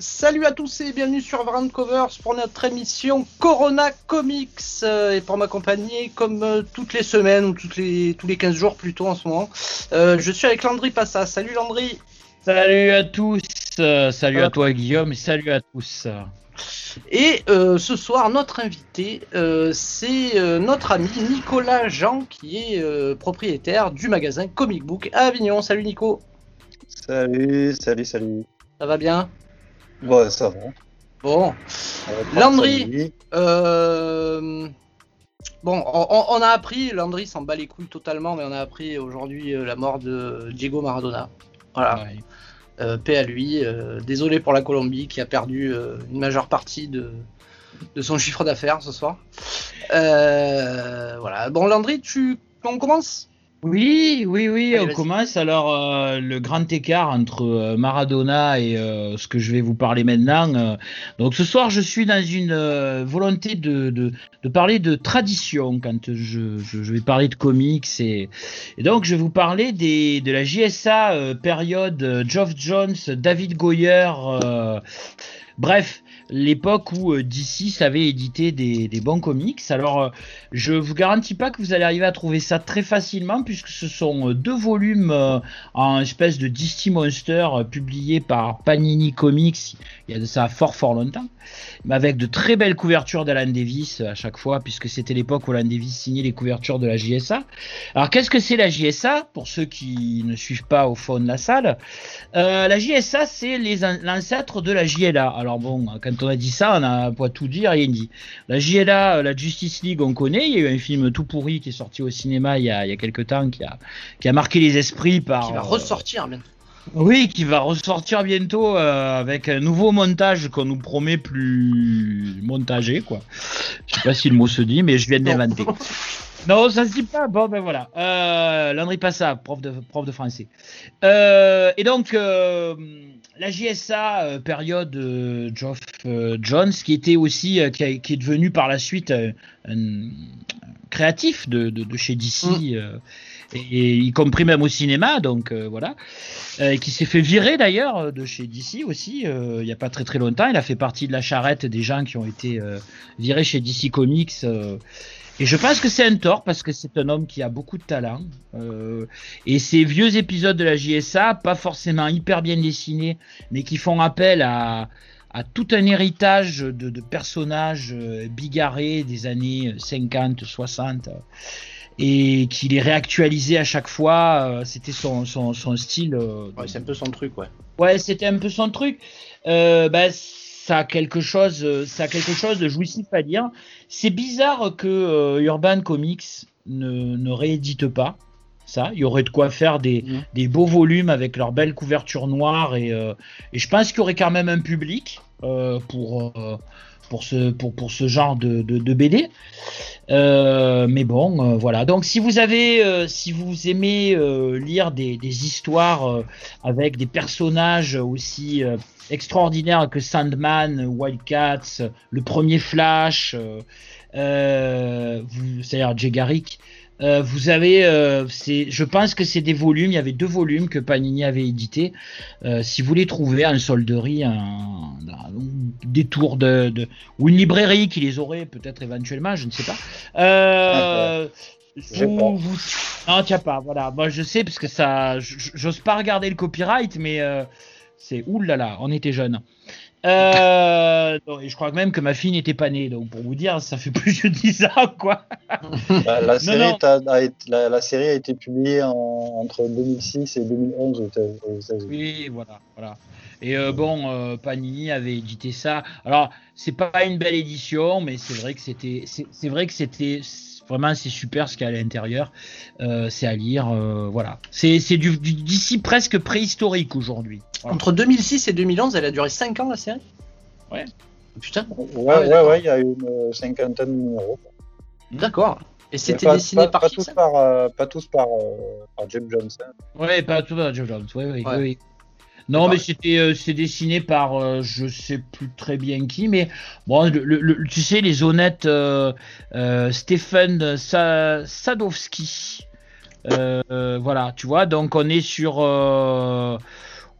Salut à tous et bienvenue sur Variant Covers pour notre émission Corona Comics. Euh, et pour m'accompagner, comme euh, toutes les semaines ou toutes les, tous les 15 jours plutôt en ce moment, euh, je suis avec Landry Passa. Salut Landry. Salut à tous. salut à toi Guillaume et salut à tous. Et ce soir, notre invité, c'est notre ami Nicolas Jean, qui est propriétaire du magasin Comic Book à Avignon. Salut Nico. Salut, salut, salut. Ça va bien? Ouais, ça va. Bon. Landry, euh... bon, on, a appris, Landry s'en bat les couilles totalement, mais on a appris aujourd'hui euh, la mort de Diego Maradona. Voilà. Euh, paix à lui. Euh, désolé pour la Colombie qui a perdu une majeure partie de, de son chiffre d'affaires ce soir. voilà. Bon, Landry, tu, on commence? Oui, oui, oui, on commence. Alors, euh, le grand écart entre euh, Maradona et euh, ce que je vais vous parler maintenant. donc, ce soir, je suis dans une volonté de, de, de, parler de tradition quand je, je, vais parler de comics. Et, et, donc, je vais vous parler des, de la JSA période Geoff Jones, David Goyer. bref, l'époque où euh, DC savait éditer des, bons comics. Alors, euh, je vous garantis pas que vous allez arriver à trouver ça très facilement, puisque ce sont euh, deux volumes en espèce de DC Monster publiés par Panini Comics. Il y a de ça fort fort longtemps, mais avec de très belles couvertures d'Alan Davis à chaque fois, puisque c'était l'époque où Alan Davis signait les couvertures de la JSA. Alors, qu'est-ce que c'est la JSA Pour ceux qui ne suivent pas au fond de la salle, la JSA c'est l'ancêtre de la JLA. Alors bon, quand on a dit ça, on a pas tout dire, rien dit. La JLA, la Justice League, on connaît. Il y a eu un film tout pourri qui est sorti au cinéma il y a, il y a quelques temps, qui a, qui a marqué les esprits par. Qui va ressortir bientôt. Oui, qui va ressortir bientôt euh, avec un nouveau montage qu'on nous promet plus montagé, quoi. Je sais pas si le mot se dit, mais je viens d'inventer. Non, ça se dit pas. Bon, ben voilà. Euh, Landry Passa, prof de, prof de français. Euh, et donc, euh, la JSA, euh, période euh, Geoff Jones, qui était aussi, qui, est devenu par la suite un, créatif de, de, chez DC, mm. et, y compris même au cinéma, donc voilà. qui s'est fait virer d'ailleurs de chez DC aussi, il n'y a pas très très longtemps. Il a fait partie de la charrette des gens qui ont été virés chez DC Comics et je pense que c'est un tort parce que c'est un homme qui a beaucoup de talent. Euh, et ces vieux épisodes de la JSA, pas forcément hyper bien dessinés, mais qui font appel à, à tout un héritage de, de, personnages euh, bigarrés des années 50, 60, et qu'il est réactualisé à chaque fois. Euh, c'était son, son, son, style. Euh, ouais, c'est un peu son truc, ouais. Ouais, c'était un peu son truc. Euh, bah, ça a quelque chose, euh, ça a quelque chose de jouissif à dire. C'est bizarre que euh, Urban Comics ne, ne, réédite pas ça. Il y aurait de quoi faire des, mmh. des beaux volumes avec leur belle couverture noire et, euh, et je pense qu'il y aurait quand même un public pour pour ce, pour, pour ce genre de, de, de BD. Euh, mais bon, euh, voilà. Donc, si vous avez, euh, si vous aimez lire des, des histoires avec des personnages aussi extraordinaires que Sandman, Wildcats, le premier Flash, c'est-à-dire Jay Garrick, euh, vous avez, euh, je pense que c'est des volumes. Il y avait deux volumes que Panini avait édité. Euh, si vous les trouvez en solderie, un, un détour de, de, ou une librairie qui les aurait peut-être éventuellement, je ne sais pas. Euh, vous, vous... Non, tiens pas. Voilà. Moi, je sais parce que ça, j'ose pas regarder le copyright, mais euh, c'est oulala, on était jeunes. Euh, je crois même que ma fille n'était pas née, donc pour vous dire, ça fait plus de 10 ans, quoi. Bah, la, série A, la, série a, été publiée entre 2006 et 2011 Oui, voilà, voilà. Et euh, bon, euh, Panini avait édité ça. Alors, c'est pas une belle édition, mais c'est vrai que c'était, c'est vrai que c'était Vraiment, c'est super ce qu'il y a à l'intérieur. Euh, c'est à lire. Euh, voilà. C'est du, d'ici presque préhistorique aujourd'hui. Entre 2006 et 2011, elle a duré 5 ans la série? Ouais. Putain. Ouais, ah ouais, ouais, il y a une euh, cinquantaine de numéros. D'accord. Et c'était dessiné par pas tous par, pas tous par, par Jim Jones. Hein. Ouais, pas tous par Jim Jones. Oui, oui, oui. Non, mais c'était euh, c'est dessiné par euh, je sais plus très bien qui, mais bon, le, tu sais les honnêtes euh, euh Stephen Sadowski. voilà, tu vois, donc on est sur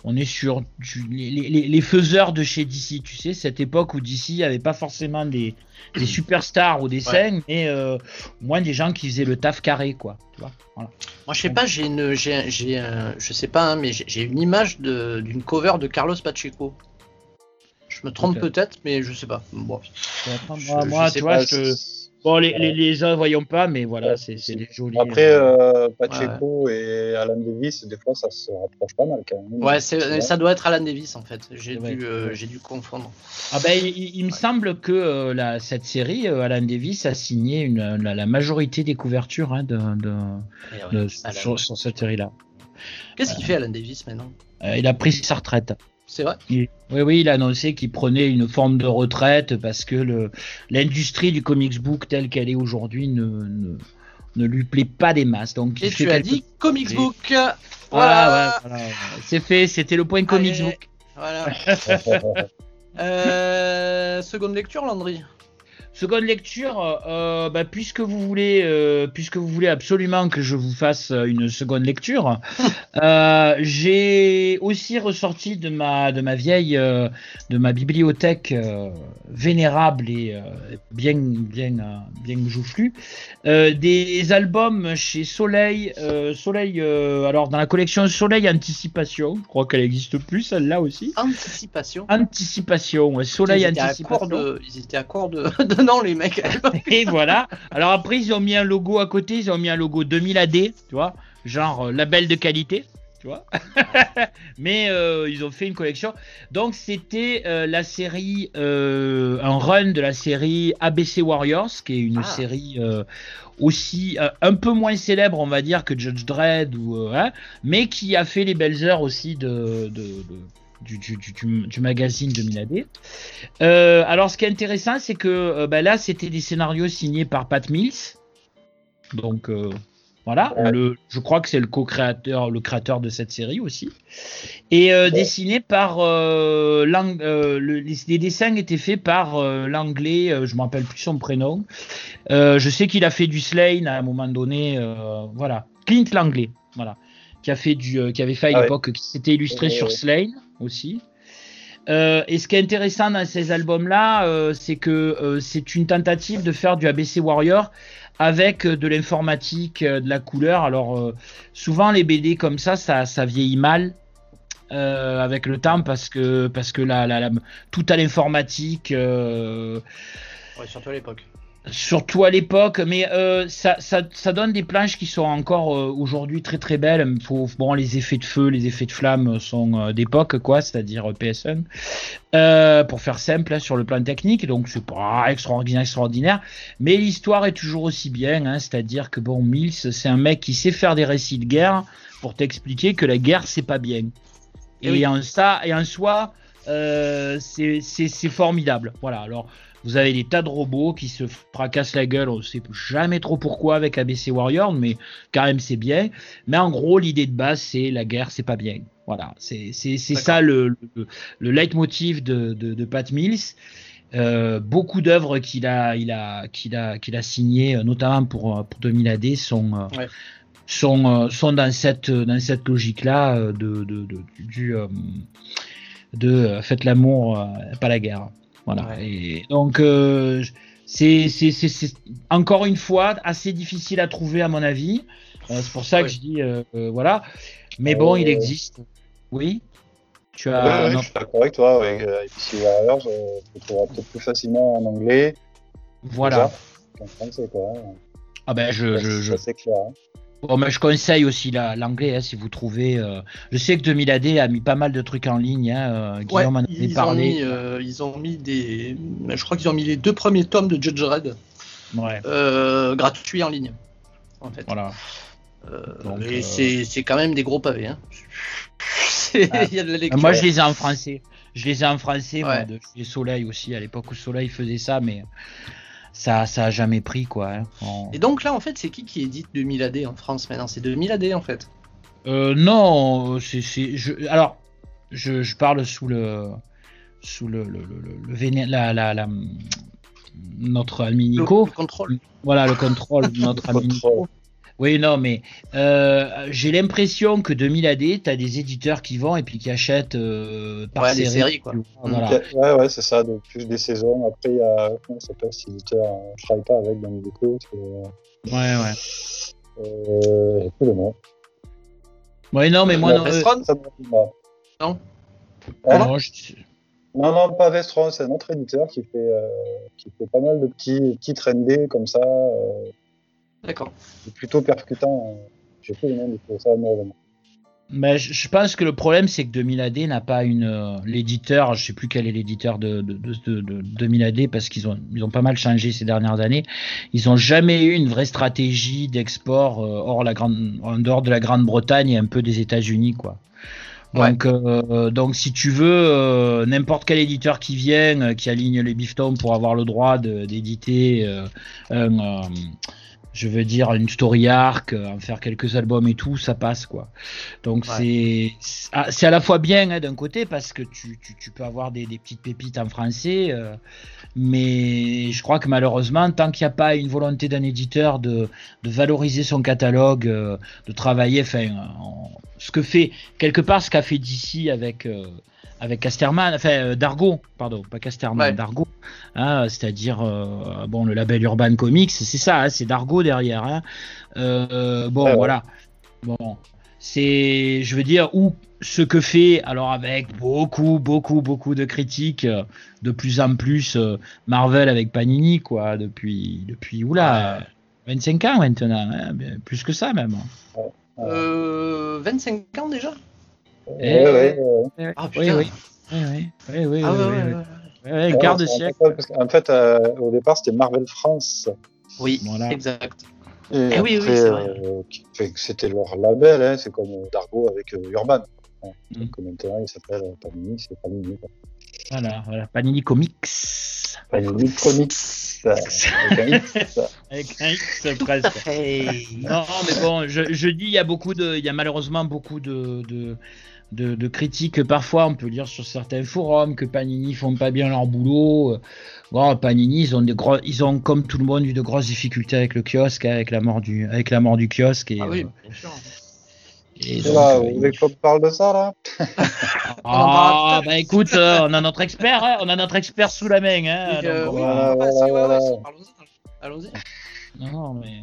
on est sur les, faiseurs de chez DC, tu sais, cette époque où DC avait pas forcément des, superstars ou des scènes, mais euh, moins des gens qui faisaient le taf carré, quoi. Moi, je sais pas, j'ai une, j'ai, je sais pas, hein, mais j'ai une image d'une cover de Carlos Pacheco. Je me trompe peut-être, mais je sais pas. Bon. moi, tu vois, je Bon, les, les, les uns voyons pas, mais voilà, c'est des jolis. Après, euh, euh Pacheco et Alan Davis, des fois, ça se rapproche pas mal quand même. Ouais, ça doit être Alan Davis en fait. J'ai dû, euh, dû confondre. Ah ben, il, me semble que euh, la, cette série, Alan Davis a signé une, la, majorité des couvertures hein, de, de, eh sur, sur, cette série-là. Qu'est-ce qu'il fait Alan Davis maintenant? Il a pris sa retraite. C'est vrai. Oui, oui, il a annoncé qu'il prenait une forme de retraite parce que l'industrie du comics book telle qu'elle est aujourd'hui ne, ne, lui plaît pas des masses. Donc, Et tu as dit comics book. Voilà, voilà, c'est fait, c'était le point comics book. Voilà. euh, seconde lecture, Landry Seconde lecture, euh, bah, puisque vous voulez, euh, puisque vous voulez absolument que je vous fasse une seconde lecture, euh, j'ai aussi ressorti de ma de ma vieille, de ma bibliothèque vénérable et bien bien bien joufflue, des albums chez Soleil, Soleil, alors dans la collection Soleil Anticipation, je crois qu'elle existe plus celle-là aussi. Anticipation. Anticipation, Soleil Anticipation. ils étaient à court de, de les mecs. et voilà. Alors après, ils ont mis un logo à côté, ils ont mis un logo 2000 AD, tu vois, genre euh, label de qualité. Tu vois Mais euh, ils ont fait une collection. Donc c'était euh, la série, un run de la série ABC Warriors, qui est une ah. série aussi un peu moins célèbre, on va dire, que Judge Dredd, ou, hein, mais qui a fait les belles heures aussi de, de du, du, du, magazine de Miladé. Euh, alors, ce qui est intéressant, c'est que euh, bah, là, c'était des scénarios signés par Pat Mills. Donc, euh, voilà. Le, je crois que c'est le co-créateur, le créateur de cette série aussi. Et dessiné par. le, les, dessins étaient faits par l'anglais, je ne me rappelle plus son prénom. je sais qu'il a fait du Slane à un moment donné. voilà. Clint Langley. Voilà qui a fait du, qui avait fait à ah l'époque, qui s'était illustré sur Slane aussi. Euh, et ce qui est intéressant dans ces albums-là, euh, c'est que euh, c'est une tentative de faire du ABC Warrior avec de l'informatique, de la couleur. Alors souvent les BD comme ça, ça, vieillit mal. avec le temps parce que parce que la, tout à l'informatique ouais, surtout à l'époque surtout à l'époque, mais euh, ça, ça, ça, donne des planches qui sont encore euh, aujourd'hui très très belles. Faut, bon, les effets de feu, les effets de flamme sont euh, d'époque, quoi, c'est-à-dire PSN. pour faire simple hein, sur le plan technique, donc c'est pas extraordinaire, extraordinaire, mais l'histoire est toujours aussi bien, hein, c'est-à-dire que bon, Mills, c'est un mec qui sait faire des récits de guerre pour t'expliquer que la guerre c'est pas bien. Et, et en ça, et en soi, c'est formidable. Voilà. Alors vous avez des tas de robots qui se fracassent la gueule, on ne sait jamais trop pourquoi avec ABC Warrior, mais quand même c'est bien. Mais en gros, l'idée de base, c'est la guerre, c'est pas bien. Voilà, c'est ça le, le, le, leitmotiv de, de, Pat Mills. Euh, beaucoup d'œuvres qu'il a, il a, qu'il a, qu'il a signées, notamment pour, pour 2000 AD, sont, euh, sont, euh, sont dans cette, dans cette logique-là de, de, de, du, de faites l'amour, pas la guerre. Voilà. Et donc, euh, c'est encore une fois assez difficile à trouver, à mon avis. Euh, c'est pour ça que je dis, euh, voilà. Mais bon, il existe. Oui. Tu as. je suis d'accord avec toi. Avec ABC Warriors, tu trouveras peut-être plus facilement en anglais. Voilà. En français, quoi. Ah ben, je. je, je... C'est clair. Hein. Bon, mais je conseille aussi l'anglais hein, si vous trouvez. Euh, je sais que 2000 AD a mis pas mal de trucs en ligne. Hein, euh, ils, parlé. Ont mis, euh, ils ont mis des. Je crois qu'ils ont mis les deux premiers tomes de Judge Red ouais. gratuits en ligne. En fait. Voilà. c'est quand même des gros pavés. Hein. Ah. Il y a de la Moi, je les ai en français. Je les ai en français, moi, de Soleil aussi, à l'époque où Soleil faisait ça, mais ça, ça a jamais pris quoi. Hein. Et donc là, en fait, c'est qui qui édite 2000 AD en France maintenant? C'est 2000 AD en fait euh, Non, c'est, je, alors je, je, parle sous le sous le, le, le, la, la, la, notre Alminico. Le, contrôle. Voilà, le contrôle de notre Alminico. Oui, non, mais euh, j'ai l'impression que 2000 AD, tu as des éditeurs qui vont et puis qui achètent euh, par ouais, série. Des séries, quoi. Voilà. Ouais, ouais, c'est ça, de plus des saisons. Après, il y a, comment ça s'appelle cet éditeur Je travaille pas avec, donc du coup, Ouais, ouais. Euh, j'ai plus le nom. Ouais, non, mais moi, non. Euh... Non. Hein non, je... non, non, pas Vestron, c'est un autre éditeur qui fait, euh, qui fait pas mal de petits, petits trendés comme ça. D'accord. Plutôt percutant. Le nom du ça mais je pense que le problème, c'est que 2000 AD n'a pas une. Euh, l'éditeur, je sais plus quel est l'éditeur de, de, de, de, 2000 AD parce qu'ils ont, ils ont pas mal changé ces dernières années. Ils ont jamais eu une vraie stratégie d'export euh, hors la grande, en dehors de la Grande-Bretagne et un peu des États-Unis, quoi. Donc, euh, donc si tu veux, n'importe quel éditeur qui vient, qui aligne les biftons pour avoir le droit d'éditer un je veux dire une story arc, euh, en faire quelques albums et tout, ça passe quoi. Donc c'est ah, c'est à la fois bien hein, d'un côté parce que tu, tu, tu peux avoir des, des, petites pépites en français, euh, mais je crois que malheureusement tant qu'il n'y a pas une volonté d'un éditeur de, de, valoriser son catalogue, euh, de travailler, enfin ce que fait quelque part ce qu'a fait d'ici avec avec Casterman, enfin euh, Dargo, pardon, pas Casterman, Dargo, hein, c'est-à-dire euh, bon le label Urban Comics, c'est ça, hein, c'est Dargo derrière. Hein. Euh, bon voilà, bon c'est, je veux dire, où ce que fait, alors avec beaucoup, beaucoup, beaucoup de critiques, de plus en plus Marvel avec Panini, quoi, depuis, depuis oula, 25 ans maintenant, plus que ça même. 25 ans déjà? ouais, Ah putain. Oui, oui. Oui, oui, ah, quart de siècle. En fait, euh, au départ, c'était Marvel France. Oui, exact. Et eh oui, oui, euh, c'était leur label, hein, c'est comme Dargo avec euh, Urban. Mm. Donc maintenant, il s'appelle Panini, c'est Panini. Voilà, voilà, Panini Comics. Panini Comics. avec un X. avec un X presque. non, mais bon, je, je, dis, il y a beaucoup de, il y a malheureusement beaucoup de, de de, critiques parfois on peut lire sur certains forums que Panini font pas bien leur boulot. Bon, Panini ils ont des gros, ils ont comme tout le monde eu de grosses difficultés avec le kiosque, avec la mort du, avec la mort du kiosque. Et, ah oui, bien sûr. Et donc, là, vous voulez qu'on parle de ça là Ah bah écoute, euh, on a notre expert, hein, on a notre expert sous la main. Hein, Allons-y. Non mais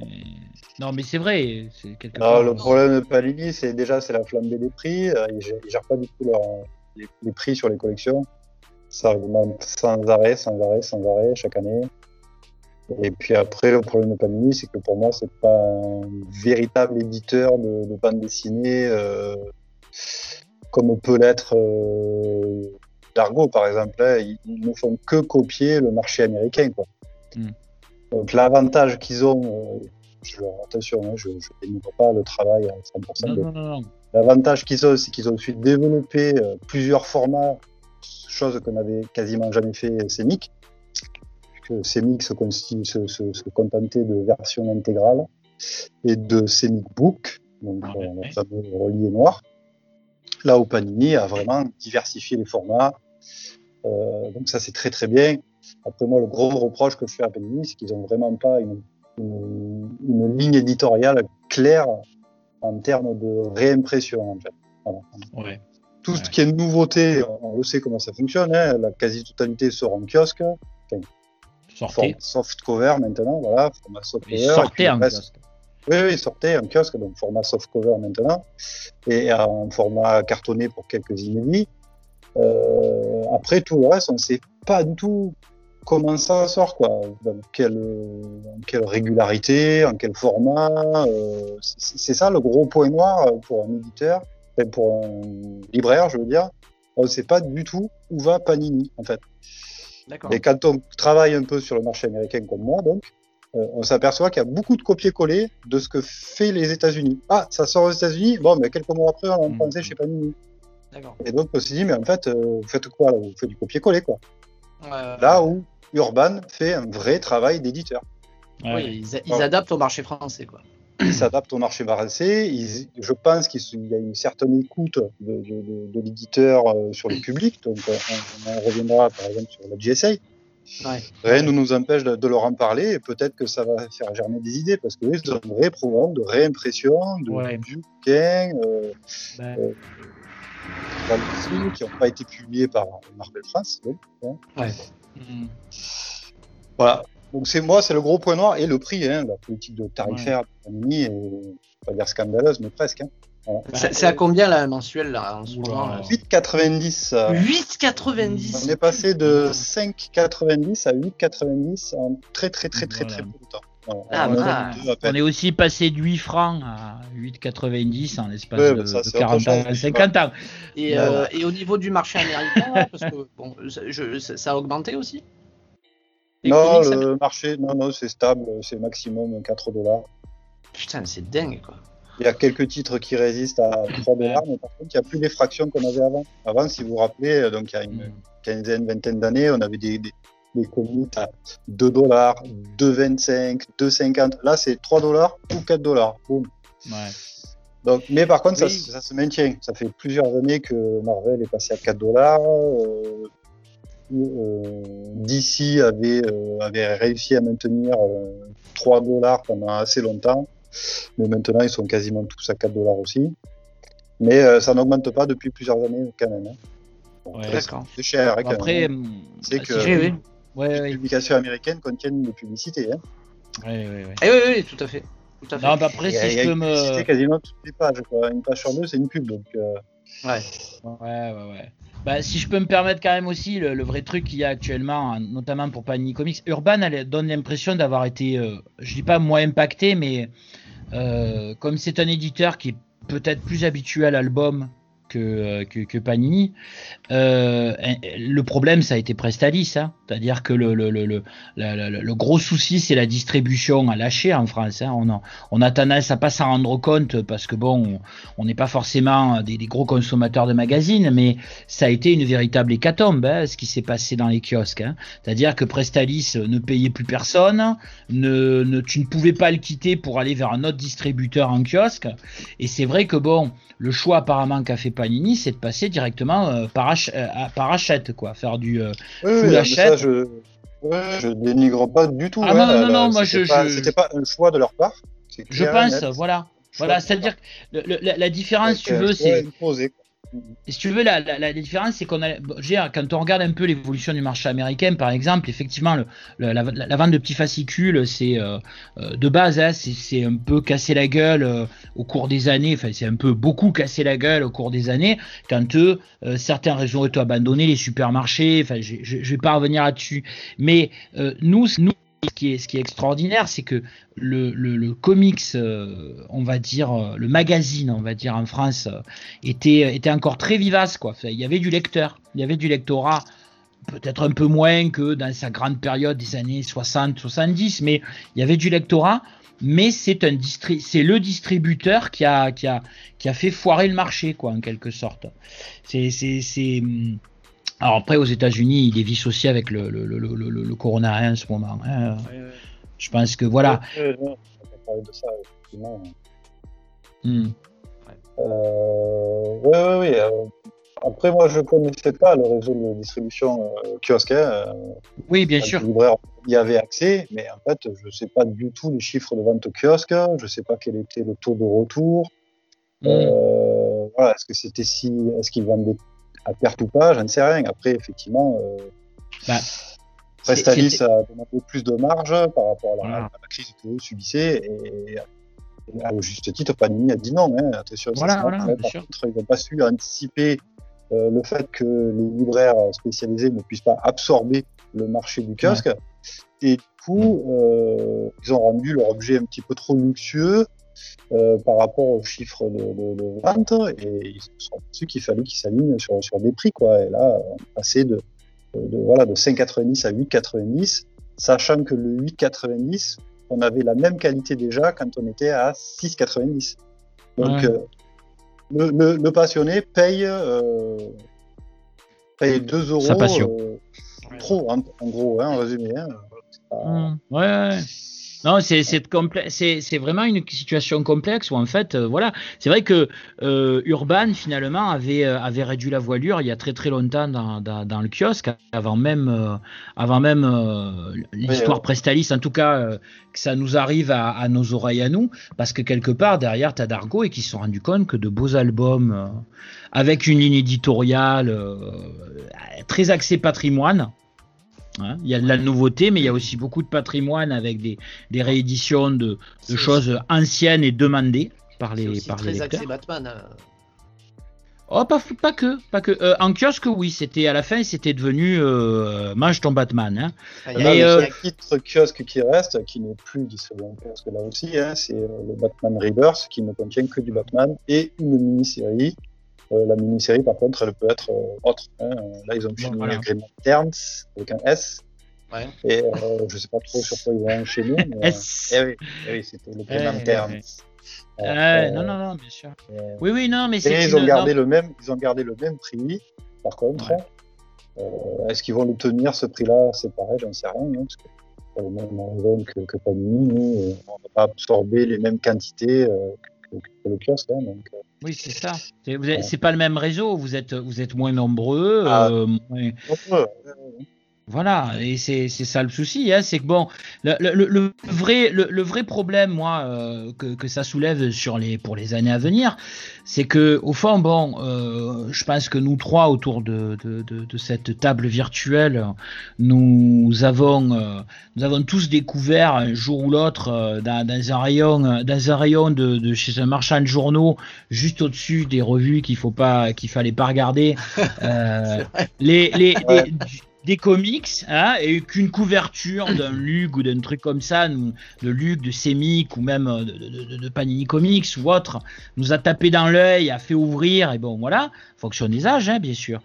non, mais c'est vrai. le problème de Panini, c'est déjà c'est la flambée des prix. Euh, ils, ne gèrent pas du tout les, prix sur les collections. Ça augmente sans arrêt, sans arrêt, sans arrêt chaque année. Et puis après, le problème de Panini, c'est que pour moi, c'est pas un véritable éditeur de, de bande dessinée euh, comme peut l'être euh, Dargo, par exemple. Hein. Ils, ne font que copier le marché américain. Quoi. Hmm. Donc l'avantage qu'ils ont, je, attention, hein, je ne dénigre pas le travail à 100%. L'avantage qu'ils ont, c'est qu'ils ont ensuite développé euh, plusieurs formats, chose que n'avait quasiment jamais fait CEMIC. CEMIC se, se, se, se, contentait de versions intégrales et de CEMIC Book, donc ah, euh, le fameux relié noir. Là où Panini a vraiment diversifié les formats. Euh, donc ça c'est très très bien. Après moi le gros reproche que je fais à Panini, c'est qu'ils n'ont vraiment pas une une, ligne éditoriale claire en termes de réimpression. En fait. Tout ce qui est nouveauté, on le sait comment ça fonctionne. Hein. la quasi-totalité sort en kiosque. sortez. soft cover maintenant, voilà, format soft cover. Sortez en kiosque. Oui, oui, sortez en kiosque, donc format soft cover maintenant, et en format cartonné pour quelques inédits. Euh, après, tout le reste, on ne sait pas du tout comment ça sort, quoi. Dans quelle, en quelle régularité, en quel format. Euh, c'est ça le gros point noir pour un éditeur, pour un libraire, je veux dire. On ne sait pas du tout où va Panini, en fait. Et quand on travaille un peu sur le marché américain comme moi, donc, euh, on s'aperçoit qu'il y a beaucoup de copier-coller de ce que fait les États-Unis. Ah, ça sort aux États-Unis, bon, mais quelques mois après, on en pensait hmm. chez Panini. Et donc, on s'est dit, mais en fait, euh, vous faites quoi là? Vous faites du copier-coller, quoi. Là où Urban fait un vrai travail d'éditeur. oui, ils, adaptent au marché français, quoi. Ils s'adaptent au marché français. je pense qu'il y a une certaine écoute de, l'éditeur euh, sur le public. Donc, on, reviendra par exemple sur la GSA. Rien ne nous empêche de, leur en parler et peut-être que ça va faire germer des idées parce que ils ont un vrai programme de réimpression, de ouais. bouquins, euh, ben. euh, qui n'ont pas été publiés par Marvel France. Hein. Mm. Voilà. Donc c'est moi, c'est le gros point noir et le prix, hein, la politique de tarifaire de Panini est, pas dire scandaleuse, mais presque. Hein. C'est à combien la mensuelle là en ce moment 8,90. 8,90 On est passé de 5,90 à 8,90 en très très très très très peu de temps. Ah, on, est aussi passé de 8 francs à 8,90 en l'espace de, 40 ans, 50 ans. Et, euh, et, au niveau du marché américain, parce que bon, je, ça a augmenté aussi? Non, le marché, non, non, c'est stable, c'est maximum 4 dollars. Putain, c'est dingue quoi. Il y a quelques titres qui résistent à 3 dollars, mais par contre, il n'y a plus les fractions qu'on avait avant. Avant, si vous vous rappelez, euh, donc il y a une quinzaine, vingtaine d'années, on avait des, des, comics à 2 dollars, 2,25, 2,50. Là, c'est 3 dollars ou 4 dollars. Boum. Ouais. Donc, mais par contre, ça, ça, se maintient. Ça fait plusieurs années que Marvel est passé à 4 dollars. Euh, euh, DC avait, euh, avait réussi à maintenir 3 dollars pendant assez longtemps. Mais maintenant, ils sont quasiment tous à 4 dollars aussi. Mais euh, ça n'augmente pas depuis plusieurs années quand même. Hein. c'est cher. Hein, Après, c'est que les publications américaines contiennent des publicités. Hein. Oui, oui, oui. oui, oui, tout à fait. Tout à fait. Non, bah après, si je peux me. quasiment toutes les pages. Quoi. Une page sur deux, c'est une pub. Donc, euh... ouais. Ouais, ouais, ouais. Bah, si je peux me permettre quand même aussi, le, vrai truc qu'il y a actuellement, notamment pour Panini Comics, Urban elle donne l'impression d'avoir été, euh, je dis pas moins impacté, mais euh, comme c'est un éditeur qui est peut-être plus habitué à l'album que, que, que, Panini. Euh, le problème, ça a été Prestalis, hein. C'est-à-dire que le, le, le, le, gros souci, c'est la distribution à lâcher en France. Hein. On, a, on a tendance à pas s'en rendre compte parce que bon, on n'est pas forcément des, des, gros consommateurs de magazines, mais ça a été une véritable hécatombe, hein, ce qui s'est passé dans les kiosques. Hein. C'est-à-dire que Prestalis ne payait plus personne, ne, ne, tu ne pouvais pas le quitter pour aller vers un autre distributeur en kiosque. Et c'est vrai que bon, le choix apparemment qu'a fait Panini, c'est de passer directement euh, par, euh, par achète, quoi, faire du euh, full achète. Je... je dénigre pas du tout. Ah non, non, non, moi je. C'était pas un choix de leur part. Je pense, voilà. Voilà, c'est-à-dire que la, différence, tu veux, c'est. Si tu veux, la, différence, c'est qu'on a, quand on regarde un peu l'évolution du marché américain, par exemple, effectivement, la, vente de petits fascicules, c'est euh, euh, de base, hein, c'est un peu cassé la gueule euh, au cours des années. Enfin, c'est un peu beaucoup cassé la gueule au cours des années quand euh, certains réseaux ont été abandonnés, les supermarchés. Enfin, je, je vais pas revenir là-dessus, mais nous, nous ce qui est, extraordinaire, c'est que le, comics, euh, on va dire, euh, le magazine, on va dire en France, euh, était, encore très vivace. Quoi. il y avait du lecteur, il y avait du lectorat, peut-être un peu moins que dans sa grande période des années 60-70, mais il y avait du lectorat. Mais c'est le distributeur qui a, fait foirer le marché, quoi, en quelque sorte. C'est, c'est, hum, alors après, aux États-Unis, il est dissocié avec le, le, le, le, le corona hein, en ce moment. Hein. Je pense que voilà. Ouais, de ça, euh, oui, oui, oui. Euh, après, moi, je ne connaissais pas le réseau de distribution euh, kiosque. Hein, oui, bien sûr. libraire y avait accès, mais en fait, je ne sais pas du tout les chiffres de vente kiosque. Je ne sais pas quel était le taux de retour. Hmm. Euh, voilà, est-ce que c'était si, est-ce qu'ils vendaient à perte ou pas, je ne sais rien. Après, effectivement, euh, bah, Prestalis a demandé plus de marge par rapport à la, crise que vous subissez et, à juste titre, Panini a dit non. Hein, attention, voilà, voilà, par contre, ils n'ont pas su anticiper euh, le fait que les libraires spécialisés ne puissent pas absorber le marché du kiosque. Et du coup, euh, ils ont rendu leur objet un petit peu trop luxueux euh, par rapport aux chiffres de, de, de, vente et ils se sont aperçus qu'il fallait qu'ils s'alignent sur, sur des prix quoi. Et là, on passé de, de, voilà, de 5,90 à 8,90, sachant que le 8,90, on avait la même qualité déjà quand on était à 6,90. Donc euh, le, le, le, passionné paye, euh, paye 2 euros. Euh, trop, en, en, gros, hein, en résumé. Hein, mmh. Ouais, ouais. Non, c'est c'est vraiment une situation complexe où en fait, euh, voilà, c'est vrai que euh, Urban finalement avait euh, avait réduit la voilure il y a très très longtemps dans, dans, le kiosque avant même avant même l'histoire Prestalis, en tout cas que ça nous arrive à, à, nos oreilles à nous, parce que quelque part derrière t'as Dargo et qui se sont rendus compte que de beaux albums avec une ligne éditoriale très axée patrimoine Hein, il y a de la nouveauté, mais il y a aussi beaucoup de patrimoine avec des, rééditions de, choses anciennes et demandées par les, par très Axé Batman. Euh. Oh, pas, pas, que, pas que. Euh, en kiosque, oui, c'était à la fin, c'était devenu euh, Mange ton Batman. Hein. Ah, il y a un titre kiosque qui reste, qui n'est plus distribué en kiosque là aussi, hein, c'est le Batman Rebirth, qui ne contient que du Batman et une mini-série euh, la mini-série, par contre, elle peut être euh, autre. Hein. Là, ils ont fini voilà. Green Lanterns avec un S. Ouais. Et euh, je sais pas trop sur quoi ils vont enchaîner. Mais, S. Eh oui, eh oui c'était le Green Lanterns. Euh, non, non, non, bien sûr. oui, oui, non, mais c'est. Ils ont gardé le même, ils ont gardé le même prix. Par contre, est-ce qu'ils vont le tenir ce prix-là C'est pareil, j'en sais rien. Hein, parce que le même raison que, que Panini, nous, on va pas absorber les mêmes quantités que, que, le kiosque. Hein, donc, oui, c'est ça. C'est pas le même réseau. Vous êtes, vous êtes moins nombreux. Ah. Euh, voilà, et c'est ça le souci, hein, c'est que bon, le, vrai, le, vrai problème, moi, euh, que, ça soulève sur les, pour les années à venir, c'est que au fond, bon, euh, je pense que nous trois autour de, de, cette table virtuelle, nous avons, euh, nous avons tous découvert un jour ou l'autre dans, un rayon, dans un rayon de, chez un marchand de journaux, juste au-dessus des revues qu'il faut pas, qu'il fallait pas regarder, les, les, les des comics hein, et qu'une couverture d'un Lug ou d'un truc comme ça, de Lug, de Semic ou même euh, de, Panini Comics ou autre, nous a tapé dans l'œil, a fait ouvrir, et bon voilà, fonction des âges, hein, bien sûr.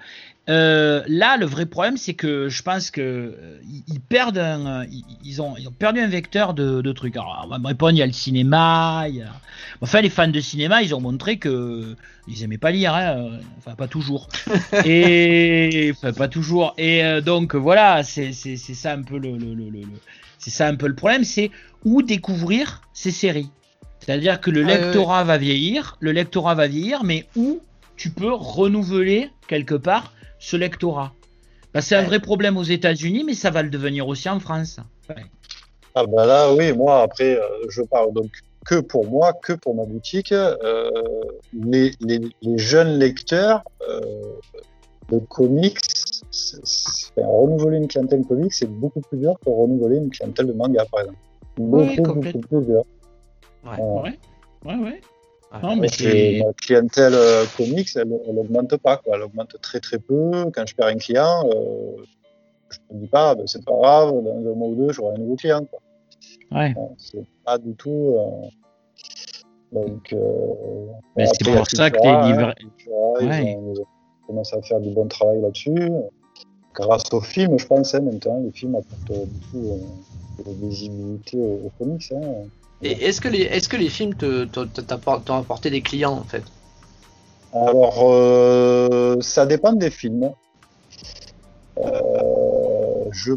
Euh, là, le vrai problème, c'est que je pense que euh, ils, perdent un, ils, ont, ils, ont, perdu un vecteur de, de, trucs. Alors, on va me répondre, il y a le cinéma. Il y a... Enfin, les fans de cinéma, ils ont montré que ils aimaient pas lire, hein, euh, enfin pas toujours. Et enfin, pas toujours. Et donc voilà, c'est ça un peu le, le, le, le c'est ça un peu le problème, c'est où découvrir ces séries. C'est-à-dire que le ah, lectorat va vieillir, le lectorat va vieillir, mais où tu peux renouveler quelque part ce lectorat. Bah, c'est un vrai problème aux États-Unis, mais ça va le devenir aussi en France. Ah bah là, oui, moi après, euh, je parle donc que pour moi, que pour ma boutique. Euh, les, jeunes lecteurs euh, de comics, renouveler une clientèle comics, c'est beaucoup plus dur que renouveler une clientèle de manga, par exemple. Beaucoup, beaucoup plus dur. Ouais, ouais, ouais. ouais. Non, mais Ma clientèle euh, comics, elle, elle, augmente pas, quoi. Elle augmente très très peu. Quand je perds un client, euh, je me dis pas, ben, c'est pas grave, dans un mois ou deux, j'aurai un nouveau client, quoi. Ouais. c'est pas du tout. Euh... Donc. Euh, mais c'est pour ça que les livres. Hein, ouais. Ils, ont, commencé à faire du bon travail là-dessus. Grâce aux films, je pense, hein, maintenant, les films apportent beaucoup euh, de visibilité aux, aux comics. Hein. Et est-ce que les est-ce que les films t'ont apporté des clients en fait? Alors euh, ça dépend des films. Euh, je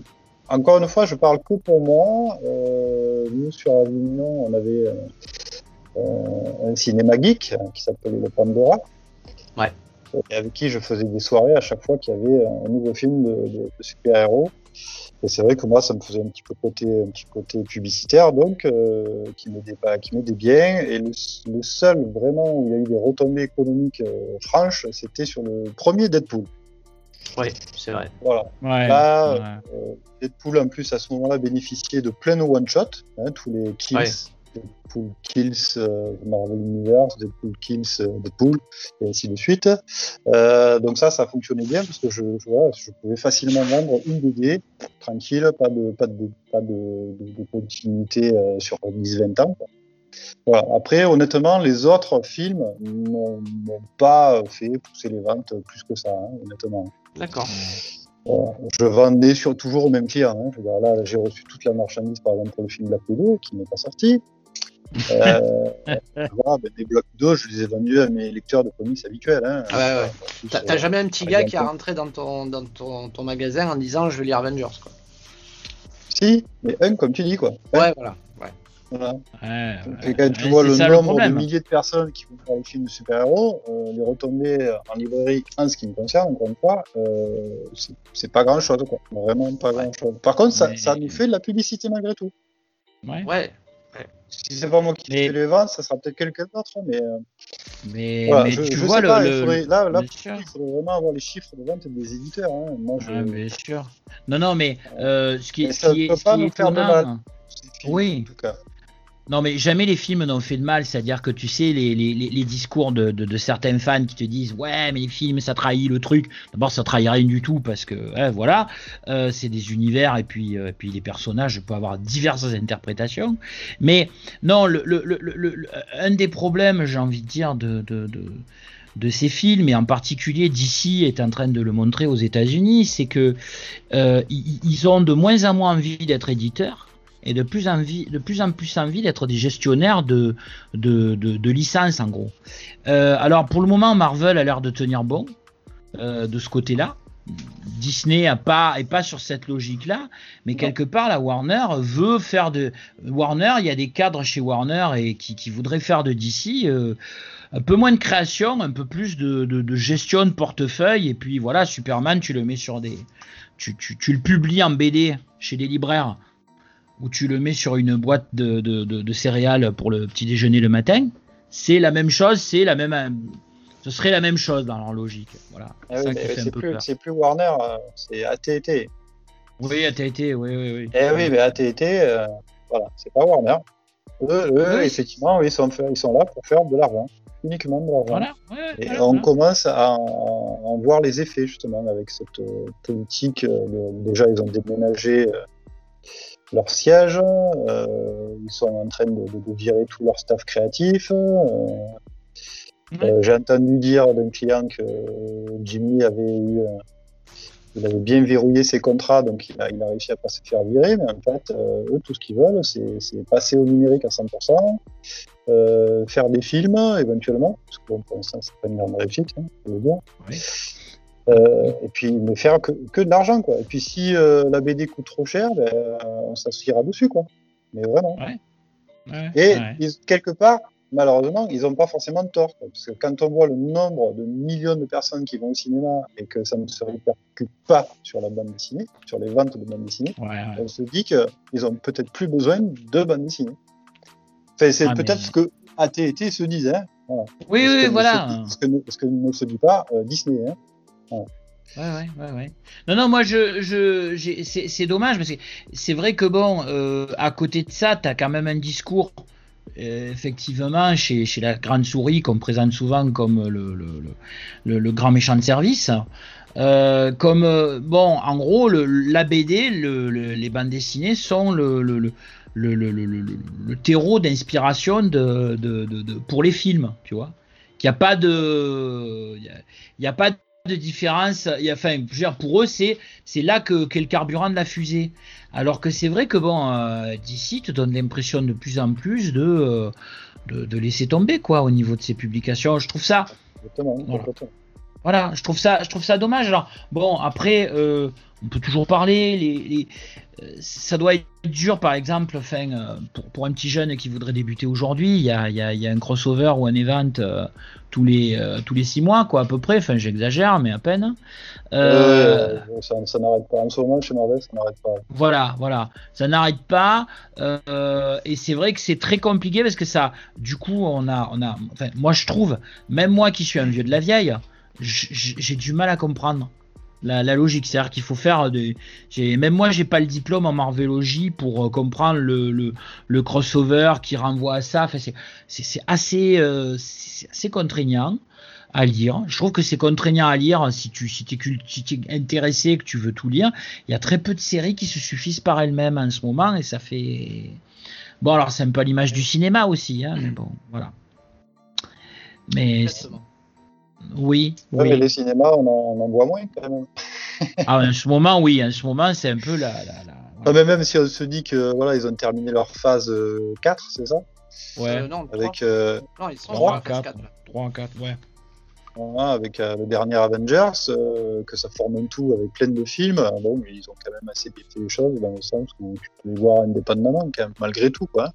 encore une fois, je parle que pour moi. Euh, nous sur Avignon, on avait un cinéma geek qui s'appelait le Pandora. Ouais. avec qui je faisais des soirées à chaque fois qu'il y avait un nouveau film de, de super-héros. Et c'est vrai que moi, ça me faisait un petit peu côté, un petit côté publicitaire, donc, euh, qui m'aidait pas, qui m'aidait bien. Et le, seul vraiment où il y a eu des retombées économiques euh, franches, c'était sur le premier Deadpool. Oui, c'est vrai. Voilà. Là, euh, Deadpool en plus à ce moment-là bénéficiait de plein de one shot, hein, tous les kills, Deadpool Kills euh, Marvel Universe, Deadpool Kills euh, Deadpool, et ainsi de suite. Euh, donc ça, ça fonctionnait bien parce que je, je, je pouvais facilement vendre une BD tranquille, pas de, pas de, pas de, de, continuité sur 10-20 ans. Voilà. Après, honnêtement, les autres films n'ont pas fait pousser les ventes plus que ça, hein, honnêtement. D'accord. Je vendais sur, toujours au même client. Hein. là, j'ai reçu toute la marchandise, par exemple, pour le film La Pédo, qui n'est pas sorti. Euh, voilà, ben, des blocs d'eau, je les ai vendus à mes lecteurs de comics habituels. Hein. ouais, ouais. T'as jamais un petit gars qui a rentré dans ton, dans ton, ton, magasin en disant je vais lire Avengers quoi. Si, mais un comme tu dis quoi. Ouais, voilà. Quand tu vois le nombre de milliers de personnes qui vont faire les films de super-héros, euh, les retombées en librairie, en ce qui me concerne, encore une fois, euh, c'est pas grand-chose, quoi. Vraiment pas grand-chose. Par contre, ça, ça, nous fait de la publicité malgré tout. Ouais. Ouais. Si c'est pas moi qui fais les ventes, ça sera peut-être quelqu'un d'autre, mais. Euh, mais, mais je, tu vois, le, pas, il faudrait, là, là il faudrait vraiment avoir les chiffres de vente des éditeurs. Hein. Moi, je... bien sûr. Non, non, mais euh, ce qui, ce qui, peut ce pas nous faire de mal. Oui. En tout cas. Non, mais jamais les films n'ont fait de mal. C'est-à-dire que tu sais, les, discours de, de, certains fans qui te disent Ouais, mais les films, ça trahit le truc. D'abord, ça trahit rien du tout parce que, voilà, euh, c'est des univers et puis, euh, puis les personnages peuvent avoir diverses interprétations. Mais non, le, le, le un des problèmes, j'ai envie de dire, de, ces films, et en particulier d'ici est en train de le montrer aux États-Unis, c'est que euh, ils ont de moins en moins envie d'être éditeurs et de plus, envie, de plus en plus envie d'être des gestionnaires de, de, de, licences en gros. Euh, alors pour le moment Marvel a l'air de tenir bon euh, de ce côté-là. Disney a pas est pas sur cette logique-là, mais quelque part la Warner veut faire de Warner. Il y a des cadres chez Warner et qui, qui voudraient faire de DC euh, un peu moins de création, un peu plus de, de, de, gestion de portefeuille. Et puis voilà, Superman, tu le mets sur des, tu, tu, tu le publies en BD chez les libraires où tu le mets sur une boîte de, de, céréales pour le petit déjeuner le matin, c'est la même chose, c'est la même, ce serait la même chose dans leur logique. Voilà. Ah c'est plus, plus, Warner, euh, c'est AT&T. Oui, AT&T, oui, oui, oui. Eh oui, mais AT&T, euh, voilà, c'est pas Warner. Eux, effectivement, ils sont, ils sont là pour faire de l'argent, uniquement de l'argent. Voilà, et on commence à en, voir les effets justement avec cette euh, politique. déjà, ils ont déménagé leur siège. Euh, ils sont en train de, virer tout leur staff créatif. Euh, euh, j'ai entendu dire d'un client que Jimmy avait eu, il avait bien verrouillé ses contrats, donc il a, il a réussi à pas se faire virer. Mais en fait, eux, tout ce qu'ils veulent, c'est passer au numérique à 100%, faire des films éventuellement, parce que pour l'instant, c'est pas une grande réussite, hein, je veux dire. Euh, et puis ne faire que, que de l'argent quoi. Et puis si euh, la BD coûte trop cher, ben, on s'associera dessus quoi. Mais vraiment. et quelque part, malheureusement, ils n'ont pas forcément de tort. parce que quand on voit le nombre de millions de personnes qui vont au cinéma et que ça ne se répercute pas sur la bande dessinée, sur les ventes de bande dessinée, on se dit qu'ils ont peut-être plus besoin de bande dessinée. Enfin, c'est ah, peut-être ce que AT&T se disait. Hein. Oui, oui, voilà. ce, que, ce, que, ne se dit pas euh, Disney. Hein. Ouais. Ouais, ouais, ouais, Non, non, moi, je, je, c'est dommage parce que c'est vrai que bon, euh, à côté de ça, tu as quand même un discours, euh, effectivement, chez, chez la grande souris qu'on présente souvent comme le, le, le, grand méchant de service. Euh, comme, bon, en gros, la BD, les bandes dessinées sont le, le, terreau d'inspiration de, de, de, pour les films, tu vois. Il n'y a pas de. Il a, pas de différence. enfin, pour eux, c'est c'est là que qu'est le carburant de la fusée. Alors que c'est vrai que bon, euh, d'ici te donne l'impression de plus en plus de, euh, de, de laisser tomber quoi au niveau de ses publications. Je trouve ça. Voilà. Je trouve ça, je trouve ça dommage. Alors bon, après, euh, on peut toujours parler. Les, euh, ça doit être dur, par exemple, enfin, euh, pour, pour, un petit jeune qui voudrait débuter aujourd'hui, il y a, y, a, y a, un crossover ou un event tous les tous les six mois, quoi, à peu près. Enfin, j'exagère, mais à peine. Ça, ça n'arrête pas. En ce moment, chez Marvel, ça n'arrête pas. Voilà, voilà, ça n'arrête pas. et c'est vrai que c'est très compliqué parce que ça, du coup, on a, on a, enfin, moi, je trouve, même moi qui suis un vieux de la vieille, j'ai du mal à comprendre la, logique. C'est-à-dire qu'il faut faire des. Même moi, j'ai pas le diplôme en Marvelogie pour euh, comprendre le, le, crossover qui renvoie à ça. Enfin, c'est assez, euh, assez contraignant à lire. Je trouve que c'est contraignant à lire si tu si es, intéressé, que tu veux tout lire. Il y a très peu de séries qui se suffisent par elles-mêmes en ce moment et ça fait. Bon, alors c'est un peu à l'image du cinéma aussi, hein, mais bon, voilà. Mais. Oui. oui. mais les cinémas, on en, voit moins quand même. ah, en ce moment, oui. En ce moment, c'est un peu la. la, mais même si on se dit que voilà, ils ont terminé leur phase 4, euh, c'est ça? Ouais. Euh, non, Avec. Euh, non, ils sont 3, 4. 3 4, ouais. avec le dernier Avengers, que ça forme un tout avec plein de films. Bon, ils ont quand même assez fait les choses dans le sens où tu peux les voir indépendamment, quand même, malgré tout, quoi.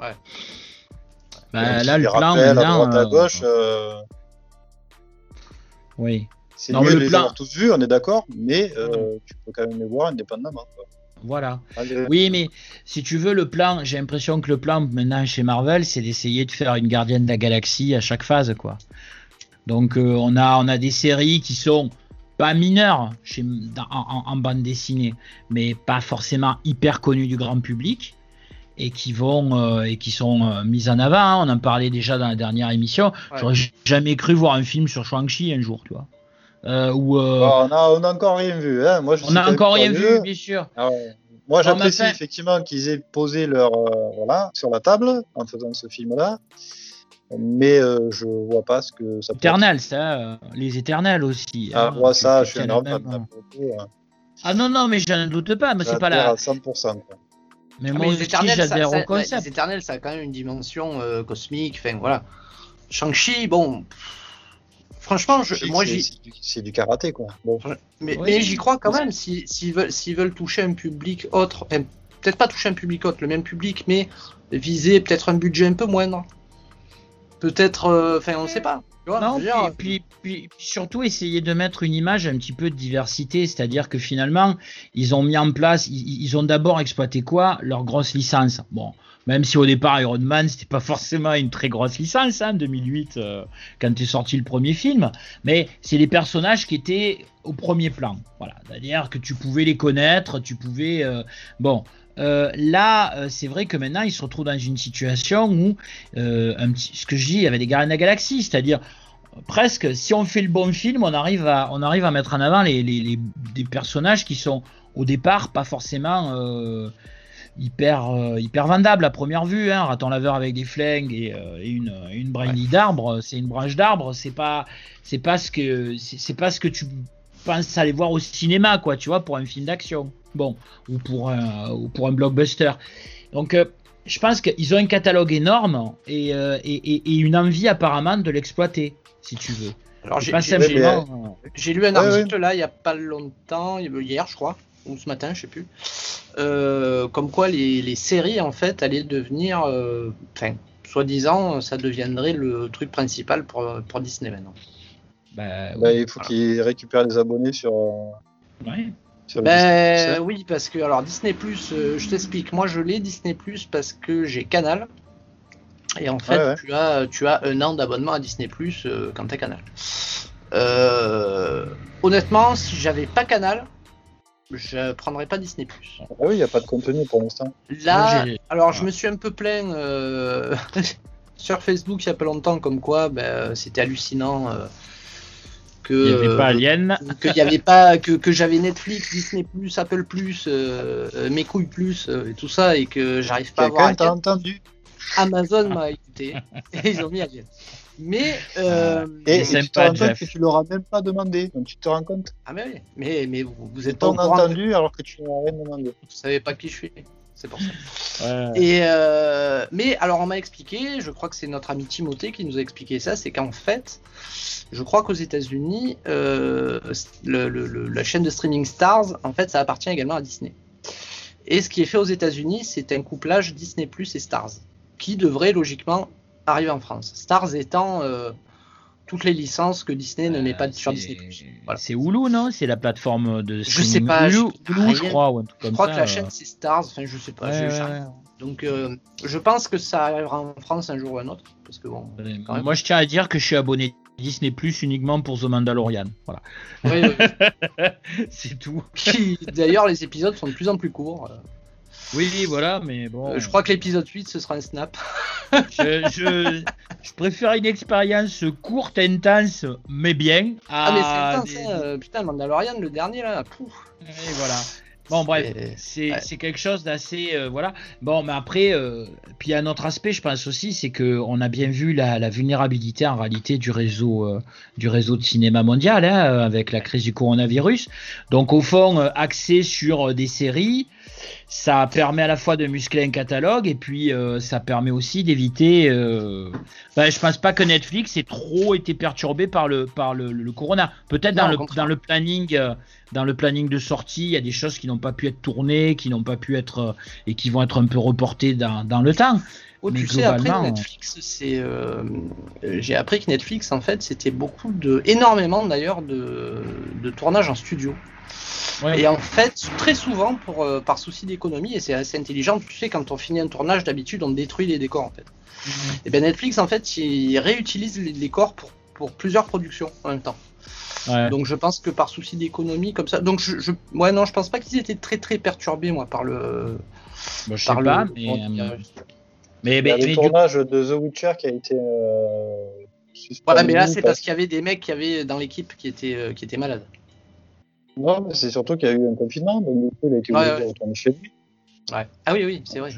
Ouais. Bah, là, le plan, maintenant, à droite, à gauche. Oui. C'est mieux de les avoir tous vus, on est d'accord, mais euh, tu peux quand même les voir indépendamment. Voilà. Oui, mais si tu veux, le plan, j'ai l'impression que le plan maintenant chez Marvel, c'est d'essayer de faire une gardienne de la galaxie à chaque phase, quoi. Donc euh, on, a, on a des séries qui sont pas mineures chez, en, bande dessinée, mais pas forcément hyper connues du grand public et qui vont euh, et qui sont mises en avant. Hein. On en parlait déjà dans la dernière émission. J'aurais jamais cru voir un film sur Shang-Chi un jour, tu vois. Euh, euh, on, a, on a encore rien vu. Hein. Moi, je on a encore rien vu, bien sûr. Ah Moi, j'apprécie effectivement qu'ils aient posé leur euh, voilà sur la table en faisant ce film-là, mais je vois pas ce que ça. Éternel, ça, les éternels aussi. Ah, hein, ça, je suis un hein. Ah non, non, mais je ne doute pas, mais c'est pas là. À 100%. Mais ah, moi, les éternels, au concept. Les éternels, ça a quand même une dimension cosmique. Enfin, voilà. Shang-Chi, bon. Franchement, je, moi C'est du karaté, quoi. Mais, j'y crois quand même. S'ils veulent, veulent, toucher un public autre, peut-être pas toucher un public autre, le même public, mais viser peut-être un budget un peu moindre. Peut-être, euh, enfin, on ne sait pas. Non, puis, puis, surtout essayer de mettre une image un petit peu de diversité, c'est-à-dire que finalement, ils ont mis en place, ils, ils ont d'abord exploité quoi? Leur grosse licence. Bon, même si au départ Iron Man c'était pas forcément une très grosse licence, hein, 2008 euh, quand est sorti le premier film, mais c'est les personnages qui étaient au premier plan. Voilà, c'est-à-dire que tu pouvais les connaître, tu pouvais euh, bon. Euh, là, c'est vrai que maintenant, ils se retrouvent dans une situation où, un petit, ce que je dis, il y avait des Gardiens de la Galaxie, c'est-à-dire presque, si on fait le bon film, on arrive à, on arrive à mettre en avant les, les, des personnages qui sont au départ pas forcément hyper, euh, hyper vendable à première vue. Hein. Raton laveur avec des flingues et, euh, une, une d'arbre, c'est une branche d'arbre. C'est pas, c'est pas ce que, c'est pas ce que tu penses aller voir au cinéma, quoi. Tu vois, pour un film d'action, bon, ou pour un, ou pour un blockbuster. Donc euh, je pense qu'ils ont un catalogue énorme et, et, une envie apparemment de l'exploiter, si tu veux. Alors j'ai lu un article là il y a pas longtemps, hier je crois, ou ce matin, je sais plus, euh, comme quoi les, séries en fait allaient devenir, euh, enfin, soi-disant, ça deviendrait le truc principal pour, pour Disney maintenant. Bah, bah il faut qu'ils récupèrent les abonnés sur. Ouais. Ben, oui, parce que alors Disney Plus, euh, je t'explique. Moi, je l'ai Disney Plus parce que j'ai Canal. Et en fait, Tu, as, tu as un an d'abonnement à Disney Plus quand tu as Canal. honnêtement, si j'avais pas Canal, je prendrai pas Disney Plus. Ah oui, il n'y a pas de contenu pour l'instant. Là, alors je me suis un peu plaint euh, sur Facebook il y a pas longtemps, comme quoi ben, c'était hallucinant. Euh, que, il n'y avait pas Alien. que, y avait pas, que, que j'avais Netflix, Disney Plus, Apple Plus, euh, mes couilles plus et tout ça, et que j'arrive pas à voir. entendu Amazon m'a écouté et ils ont mis Alien. Mais euh, et, tu te rends compte que tu l'auras même pas demandé, donc tu te rends compte. Ah mais oui, mais, mais vous, vous êtes pas entendu alors que tu n'as rien demandé. Vous savez pas qui je suis, c'est pour ça. Et euh, mais alors on m'a expliqué, je crois que c'est notre ami Timothée qui nous a expliqué ça, c'est qu'en fait, je crois qu'aux États-Unis, euh, le, le, la chaîne de streaming Stars, en fait, ça appartient également à Disney. Et ce qui est fait aux États-Unis, c'est un couplage Disney Plus et Stars, qui devrait logiquement arrive en France. Stars étant euh, toutes les licences que Disney ne met pas sur Disney+. Voilà. C'est Hulu, non? C'est la plateforme de Je sais pas. Hulu, je, crois. Ou un truc je crois que la chaîne c'est Stars. Enfin, je sais pas. Donc, euh, je pense que ça arrivera en France un jour ou un autre. Parce que bon. Moi, je tiens à dire que je suis abonné Disney Plus uniquement pour The Mandalorian. Voilà. c'est tout. D'ailleurs, les épisodes sont de plus en plus courts. Oui, voilà, mais bon. Euh, je crois que l'épisode 8, ce sera un snap. je, préfère une expérience courte, intense, mais bien. ah, mais c'est intense, hein, euh, putain, Mandalorian, le dernier là, pouf. Et voilà. Bon, bref, c'est quelque chose d'assez. Euh, voilà. Bon, mais après, euh, puis il y a un autre aspect, je pense aussi, c'est qu'on a bien vu la, vulnérabilité en réalité du réseau, euh, du réseau de cinéma mondial hein, avec la crise du coronavirus. Donc, au fond, axé sur des séries, ça permet à la fois de muscler un catalogue et puis ça permet aussi d'éviter. Ben, je pense pas que Netflix ait trop été perturbé par le, par le, corona. Peut-être dans, le, dans le planning dans le planning de sortie, il y a des choses qui n'ont pas pu être tournées, qui n'ont pas pu être euh, et qui vont être un peu reportées dans, dans le temps. Oh, tu sais, après Netflix, c'est, euh, j'ai appris que Netflix, en fait, c'était beaucoup de, énormément d'ailleurs de, de tournage en studio. Et en fait, très souvent, pour, euh, par souci d'économie, et c'est assez intelligent, tu sais, quand on finit un tournage, d'habitude, on détruit les décors, en fait. Mhm. Et bien Netflix, en fait, il réutilise les décors pour, pour plusieurs productions en même temps. Donc je pense que par souci d'économie comme ça. Donc je, je, ouais non, je pense pas qu'ils étaient très très perturbés moi par le. Bah, je sais pas, mais. Euh, mais, mais, Il y a le tournage de The Witcher qui a été. Euh, voilà, mais là c'est parce qu'il y avait des mecs qui avaient dans l'équipe qui étaient euh, qui étaient malades. Non, mais c'est surtout qu'il y a eu un confinement, donc du coup il a été obligé de retourner chez lui. Ouais. Ah oui oui, c'est vrai.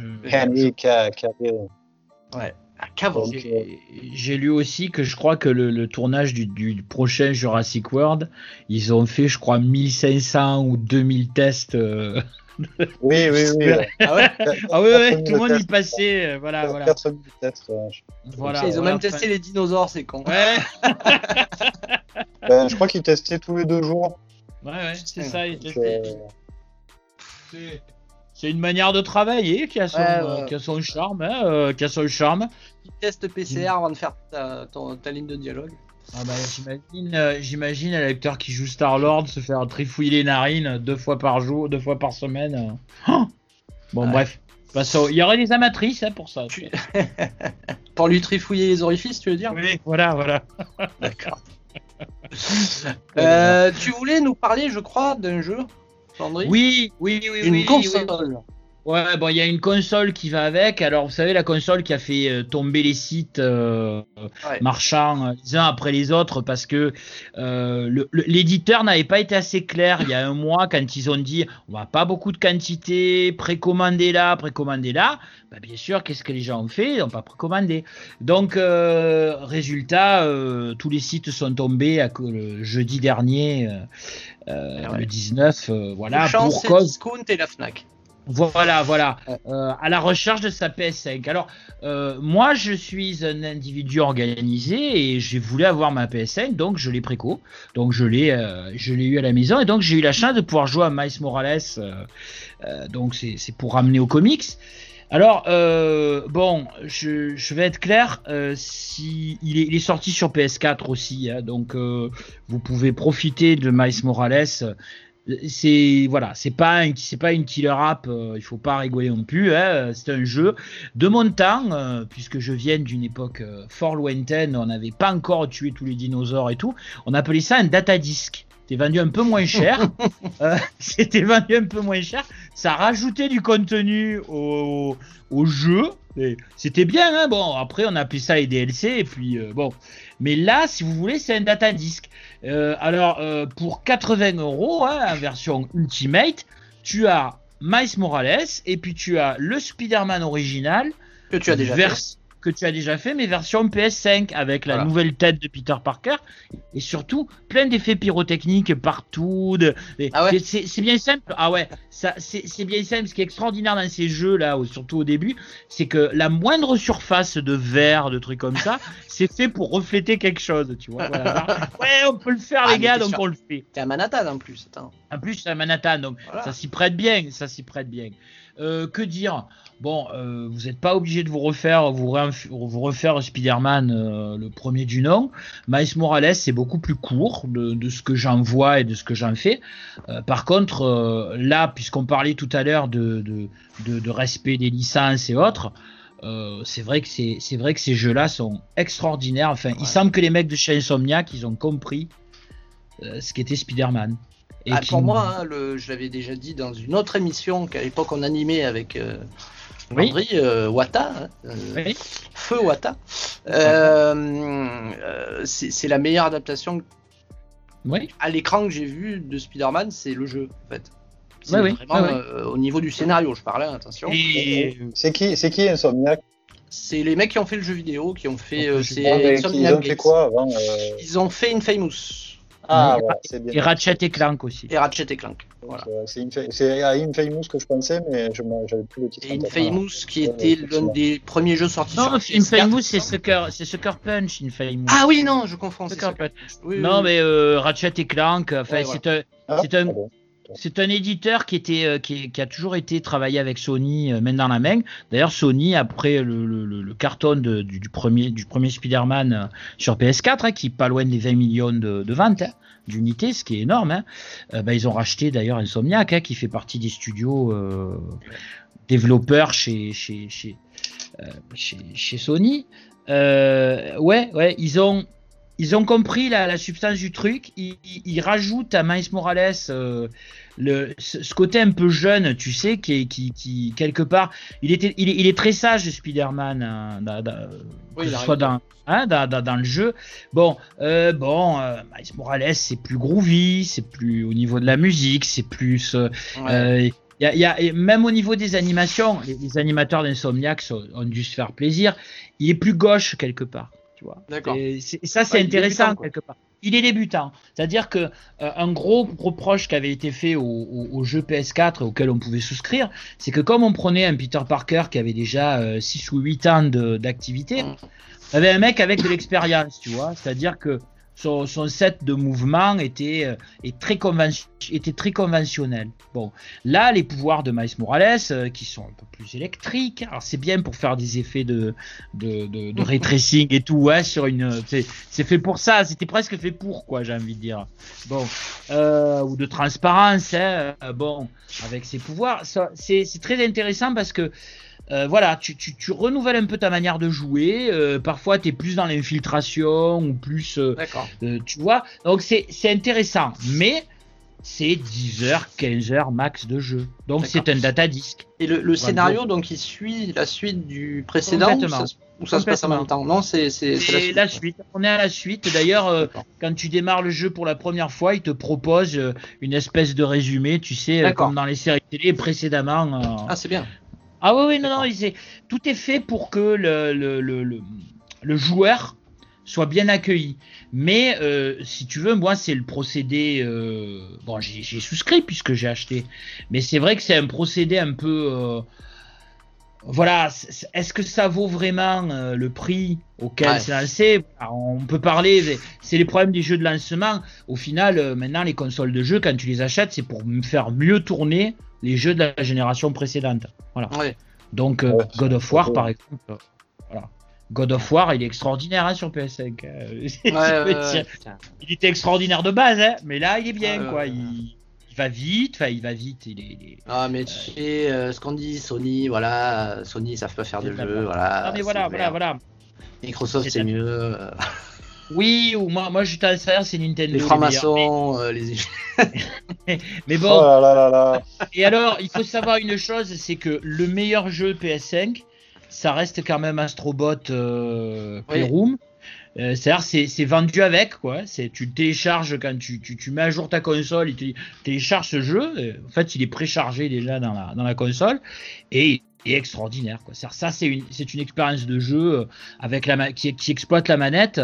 Ouais. J'ai lu aussi que je crois que le, tournage du, prochain Jurassic World, ils ont fait, je crois, 1500 ou 2000 tests. Euh, oui, oui, oui. ah ouais, ah ouais, tout le monde y passait. Euh, voilà, voilà. 4000 tests. voilà, ils ont même testé les dinosaures, c'est con. Ouais. ben, je crois qu'ils testaient tous les deux jours. Ouais, ouais, c'est ça. Euh, c'est une manière de travailler qui a son, euh, qui a son charme, hein, euh, qui a son charme. Petit test PCR avant de faire ta, ligne de dialogue. Ah bah, j'imagine, euh, j'imagine un lecteur qui joue Star Lord se faire trifouiller les narines deux fois par jour, deux fois par semaine. Oh bon bref, il y aurait des amatrices hein, pour ça. pour lui trifouiller les orifices, tu veux dire? Oui, voilà, voilà. D'accord. tu voulais nous parler, je crois, d'un jeu oui, oui, oui, Une console. Ouais, bon, il y a une console qui va avec. Alors, vous savez, la console qui a fait euh, tomber les sites euh, marchands euh, les uns après les autres parce que l'éditeur n'avait pas été assez clair il y a un mois quand ils ont dit on va pas beaucoup de quantité, précommander là, précommander là. Bah, bien sûr, qu'est-ce que les gens ont fait? Ils n'ont pas précommandé. Donc, résultat, tous les sites sont tombés à, le jeudi dernier, le 19. voilà. pour cause... Discount et la Fnac. Voilà, voilà, euh, à la recherche de sa PS5. Alors, euh, moi, je suis un individu organisé et j'ai voulu avoir ma PS5, donc je l'ai préco, donc je l'ai, euh, je l'ai eu à la maison et donc j'ai eu la chance de pouvoir jouer à Miles Morales. donc c'est, pour ramener aux comics. Alors, bon, je, vais être clair, si il est, sorti sur PS4 aussi, hein, donc vous pouvez profiter de Miles Morales c'est voilà, c'est pas c'est pas une killer app, euh, il faut pas rigoler non plus. Hein, c'est un jeu de mon temps, euh, puisque je viens d'une époque euh, fort lointaine, on n'avait pas encore tué tous les dinosaures et tout. On appelait ça un data disk. C'était vendu un peu moins cher. C'était vendu un peu moins cher. Ça rajoutait du contenu au, au jeu. C'était bien, hein bon. Après, on a appelé ça les DLC et puis bon. Mais là, si vous voulez, c'est un data disk. Euh, alors, euh, pour 80 euros, hein, en version Ultimate, tu as Miles Morales et puis tu as le Spider-Man original. Que tu as déjà fait que tu as déjà fait, mais version PS5 avec la nouvelle tête de Peter Parker et surtout plein d'effets pyrotechniques partout. De, ah ouais. C'est bien simple. Ah ouais, c'est bien simple. Ce qui est extraordinaire dans ces jeux là, surtout au début, c'est que la moindre surface de verre, de trucs comme ça, c'est fait pour refléter quelque chose. Tu vois. ouais, on peut le faire ah, les gars, donc on le fait. C'est à Manhattan en plus. En plus, c'est à Manhattan, donc ça s'y prête bien. Ça s'y prête bien. Euh, que dire? Bon, euh, vous n'êtes pas obligé de vous refaire, vous, vous refaire Spider-Man euh, le premier du nom. Miles Morales, c'est beaucoup plus court de, ce que j'en vois et de ce que j'en fais. par contre, là, puisqu'on parlait tout à l'heure de, de, respect des licences et autres, c'est vrai que c'est vrai que ces jeux-là sont extraordinaires. Enfin, il semble que les mecs de chez Insomniac, ils ont compris ce qu'était Spider-Man. Ah, pour moi, hein, le, je l'avais déjà dit dans une autre émission qu'à l'époque on animait avec euh, Landry euh, Wata, hein, euh, Feu Wata. Euh, c'est la meilleure adaptation oui. à l'écran que j'ai vu de Spider-Man, c'est le jeu en fait. C'est vraiment au niveau du scénario, je parlais, attention. C'est qui, c'est qui Insomniac? C'est les mecs qui ont fait le jeu vidéo, qui ont fait. Euh, ils ont fait quoi avant Ils ont fait Infamous. Ah, et Ratchet et Clank aussi. Et Ratchet et Clank. Voilà. C'est à Infamous que je pensais, mais je n'avais plus le titre. Et Infamous, qui était l'un des premiers jeux sortis non, sur Infamous, c'est Sucker, Sucker Punch, Infamous. Ah oui, non, je confonds. Sucker Punch. non, mais euh, Ratchet et Clank, enfin, c'est un. Ah, un c'est un éditeur euh, qui, a toujours été travaillé avec Sony euh, main dans la main. D'ailleurs, Sony après le, carton du, premier Spider-Man euh, sur PS4, hein, qui est pas loin des 20 millions de, ventes hein, d'unités, ce qui est énorme. Hein, bah, ils ont racheté d'ailleurs Insomniac, qui fait partie des studios développeurs chez, chez Sony. ouais, ouais, ils ont ils ont compris la, substance du truc. Ils, rajoutent à Miles Morales euh, le, ce, côté un peu jeune, tu sais, qui, qui, qui quelque part, il, était, il, est, très sage, Spider-Man, hein, que ce soit hein, dans, dans, le jeu. Bon, euh, bon, euh, Miles Morales, c'est plus groovy, c'est plus au niveau de la musique, c'est plus. Il y a, même au niveau des animations, les, les animateurs d'Insomniac ont dû se faire plaisir. Il est plus gauche quelque part. D'accord. Et, ça, c'est intéressant quelque part. Il est débutant. C'est-à-dire que euh, un gros reproche qui avait été fait au, jeu PS4 auquel on pouvait souscrire, c'est que comme on prenait un Peter Parker qui avait déjà 6 euh, ou 8 ans d'activité, mm. on avait un mec avec de l'expérience, tu vois. C'est-à-dire que son, set de mouvements était, euh, très était très conventionnel. Bon, là, les pouvoirs de Miles Morales, euh, qui sont un peu plus électriques, alors c'est bien pour faire des effets de, de, de, et tout, hein, sur une, c'est fait pour ça, c'était presque fait pour, quoi, j'ai envie de dire. Bon, euh, ou de transparence, hein, bon, avec ses pouvoirs, c'est très intéressant parce que euh, voilà, tu, tu, renouvelles un peu ta manière de jouer. Euh, parfois, tu es plus dans l'infiltration ou plus. Euh, tu vois Donc, c'est intéressant. Mais c'est 10 heures, 15 heures max de jeu. Donc, c'est un data disc. Et le, scénario, donc, il suit la suite du précédent ou ça, se passe en même temps? Non, c'est la, suite. On est à la suite. D'ailleurs, quand tu démarres le jeu pour la première fois, il te propose une espèce de résumé, tu sais, comme dans les séries télé précédemment. ah, c'est bien. Ah oui, oui, non, non, tout est fait pour que le, le, le, le joueur soit bien accueilli. Mais euh, si tu veux, moi, c'est le procédé. Euh, bon, j'ai souscrit puisque j'ai acheté. Mais c'est vrai que c'est un procédé un peu. Euh, voilà, est-ce que ça vaut vraiment le prix auquel c'est lancé? On peut parler, c'est les problèmes des jeux de lancement. Au final, maintenant, les consoles de jeux, quand tu les achètes, c'est pour faire mieux tourner les jeux de la génération précédente. Voilà. Donc euh, God of War, par exemple. Euh, voilà. God of War, il est extraordinaire hein, sur PS5. Euh, il était extraordinaire de base, hein, mais là, il est bien, quoi. Il, va vite, enfin, il va vite. Il est, Ah, mais tu sais, ce qu'on dit, Sony, voilà, Sony, ils savent pas faire de jeux, voilà. Ah, mais voilà, voilà, voilà. Microsoft, c'est mieux. Oui, ou moi, moi je suis c'est Nintendo. Les francs-maçons, euh, les. mais bon. Oh Et alors, il faut savoir une chose c'est que le meilleur jeu PS5, ça reste quand même Astrobot euh, Playroom. Euh, c'est-à-dire c'est vendu avec quoi. C'est tu télécharges quand tu, tu, tu, mets à jour ta console, il te télécharge ce jeu. En fait, il est préchargé déjà dans la, dans la console et est extraordinaire. Quoi. Ça, c'est une, c'est une expérience de jeu avec la qui, qui exploite la manette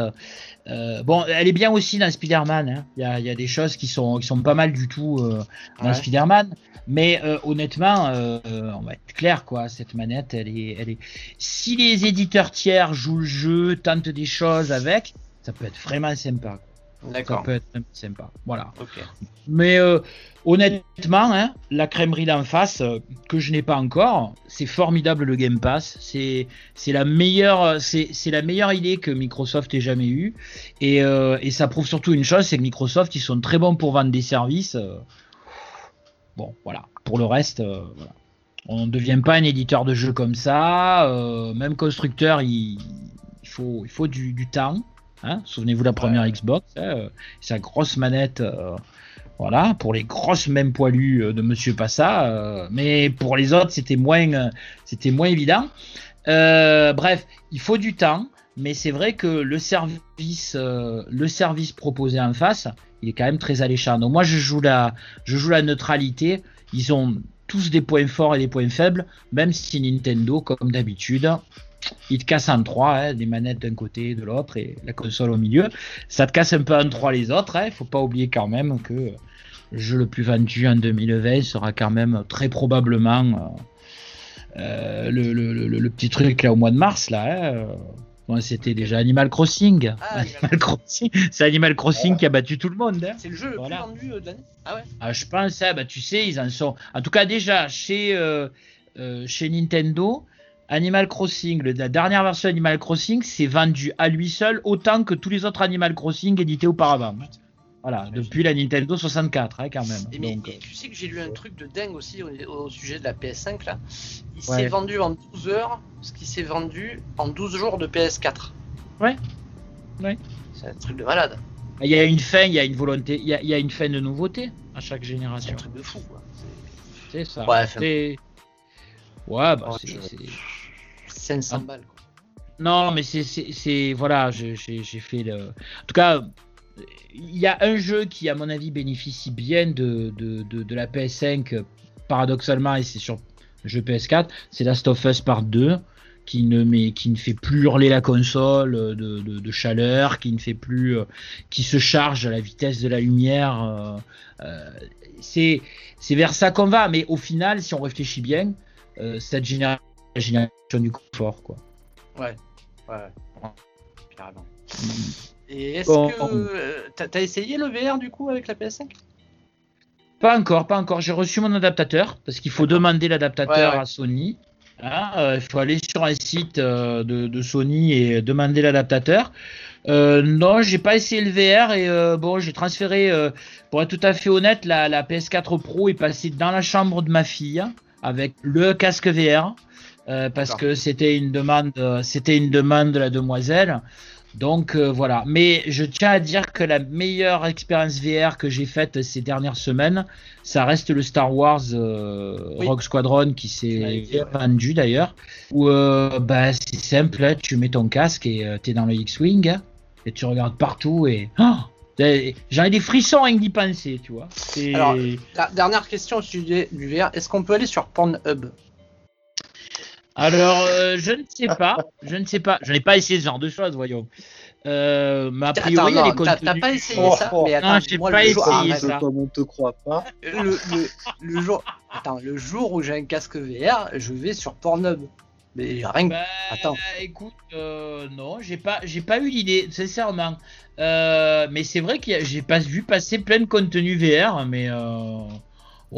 euh, bon, elle est bien aussi dans Spider-Man. Hein. Il y, a, des choses qui sont, qui sont pas mal du tout euh, dans Spider-Man. Mais euh, honnêtement, on va être clair, quoi. Cette manette, elle est, elle est. Si les éditeurs tiers jouent le jeu, tentent des choses avec, ça peut être vraiment sympa. Ça peut être sympa. Voilà. Mais euh, honnêtement, hein, la crèmerie d'en face, euh, que je n'ai pas encore, c'est formidable le Game Pass. C'est la meilleure la meilleure idée que Microsoft ait jamais eue. Et, euh, et ça prouve surtout une chose, c'est que Microsoft, ils sont très bons pour vendre des services. Bon, voilà. Pour le reste, voilà. On ne devient pas un éditeur de jeux comme ça. même constructeur, il, il, faut, il faut du, du temps. Hein, souvenez-vous la première Xbox, hein, euh, sa grosse manette, euh, voilà, pour les grosses mêmes poilus euh, de Monsieur Passa, mais pour les autres c'était moins, c'était moins évident. bref, il faut du temps, mais c'est vrai que le service, le service proposé en face, il est quand même très alléchant. Donc moi je joue la, je joue la neutralité ils ont tous des points forts et des points faibles, même si Nintendo, comme d'habitude, il te casse en trois, hein, des manettes d'un côté, de l'autre et la console au milieu. Ça te casse un peu en trois les autres. Il hein. faut pas oublier quand même que le jeu le plus vendu en 2020 sera quand même très probablement euh, euh, le, petit truc là au mois de mars là. Hein. c'était déjà Animal Crossing. Ah, Crossing. C'est Animal Crossing qui a battu tout le monde. C'est le jeu le plus vendu euh, de l'année. Ah ouais. Ah, je pense, bah, tu sais, ils en sont. En tout cas, déjà chez chez Nintendo, Animal Crossing, la dernière version Animal Crossing, c'est vendu à lui seul autant que tous les autres Animal Crossing édités auparavant. Voilà, depuis la Nintendo 64, hein, quand même. mais, euh, tu sais que j'ai lu un truc de dingue aussi au, sujet de la PS5 là. Il s'est vendu en 12 heures, ce qui s'est vendu en 12 jours de PS4. Ouais. Ouais. C'est un truc de malade. Il y a une fin, il y a une volonté, il y a, une fin de nouveauté à chaque génération. C'est un truc de fou quoi. C'est ça. Ouais, Ouais, bah, c'est. 500 balles. Quoi. Non, mais c'est. Voilà, j'ai fait le. En tout cas, il y a un jeu qui, à mon avis, bénéficie bien de, de, de, la PS5, paradoxalement, et c'est sur le jeu PS4, c'est Last of Us Part 2. Qui ne, met, qui ne fait plus hurler la console de, de, chaleur, qui ne fait plus, qui se charge à la vitesse de la lumière. Euh, euh, c'est vers ça qu'on va, mais au final, si on réfléchit bien, euh, cette génération, du confort, quoi. Ouais, ouais, carrément. Mm. Et est-ce que euh, t'as essayé le VR du coup avec la PS5 Pas encore, pas encore. J'ai reçu mon adaptateur parce qu'il faut demander l'adaptateur à Sony. Hein, euh, il faut aller sur un site de, Sony et demander l'adaptateur. Euh, non, j'ai pas essayé le VR et bon, j'ai transféré, pour être tout à fait honnête, la, la, PS4 Pro est passée dans la chambre de ma fille avec le casque VR euh, parce que c'était une demande, euh, c'était une demande de la demoiselle. Donc euh, voilà. Mais je tiens à dire que la meilleure expérience VR que j'ai faite ces dernières semaines, ça reste le Star Wars Rogue Squadron qui s'est vendu d'ailleurs. Où bah, c'est simple, hein, tu mets ton casque et tu es dans le X-Wing hein, et tu regardes partout et. Oh J'en ai des frissons avec d'y penser, tu vois. Alors, la dernière question au sujet du VR, est-ce qu'on peut aller sur Pornhub? Alors, euh, je ne sais pas, je ne sais pas, je n'ai pas essayé ce genre de choses, voyons. Euh, mais a priori, il y a des T'as pas essayé ça oh, oh. Mais attends, non, j'ai pas essayé ça. Comme on te croit pas. Le, le, le, jour, attends, le jour où j'ai un casque VR, je vais sur Pornhub. Mais rien bah, Attends. Écoute, euh, non, j'ai pas, j'ai pas eu l'idée, sincèrement. Euh, mais c'est vrai que j'ai pas vu passer plein de contenu VR, mais euh,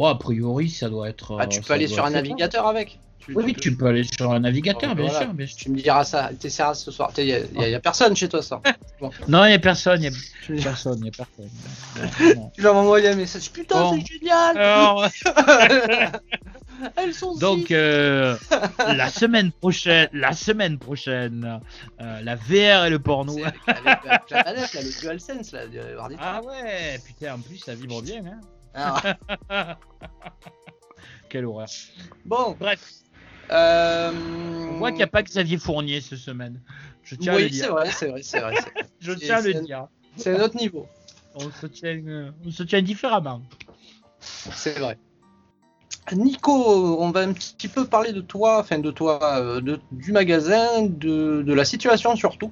a priori, ça doit être. Ah, tu peux aller sur un navigateur avec. Oui, tu, peux aller sur un navigateur, bien, sûr, Tu me diras ça, tu essaieras ce soir. Il y, a personne chez toi, ça. Non, il y a personne, il y a personne, il y a personne. tu leur envoyer un message. Putain, c'est génial. Elles sont Donc euh, la semaine prochaine, la semaine prochaine, euh, la VR et le porno. Avec la, planète, là, le DualSense là. Ah ouais, putain, en plus ça vibre bien. Hein. Ah. Quelle horreur. Bon, bref. Euh... On voit qu'il n'y a pas que Xavier Fournier cette semaine. Je tiens oui, à le dire. c'est vrai, c'est vrai, c'est vrai. Je tiens à le dire. C'est un autre niveau. On se tient, on se tient différemment. C'est vrai. Nico, on va un petit peu parler de toi, enfin de toi, euh, du magasin, de, la situation surtout.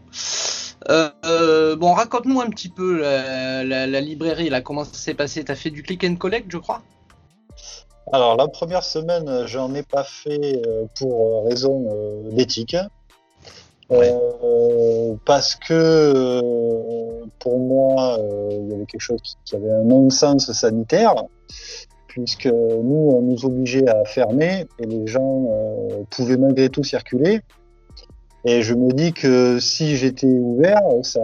Euh, euh, bon, raconte-nous un petit peu la, librairie, là, comment ça s'est passé? T'as fait du click and collect, je crois? Alors, la première semaine, j'en ai pas fait pour raison d'éthique. parce que pour moi, il y avait quelque chose qui avait un non-sens sanitaire puisque nous, on nous obligeait à fermer et les gens euh, pouvaient malgré tout circuler. Et je me dis que si j'étais ouvert, ça,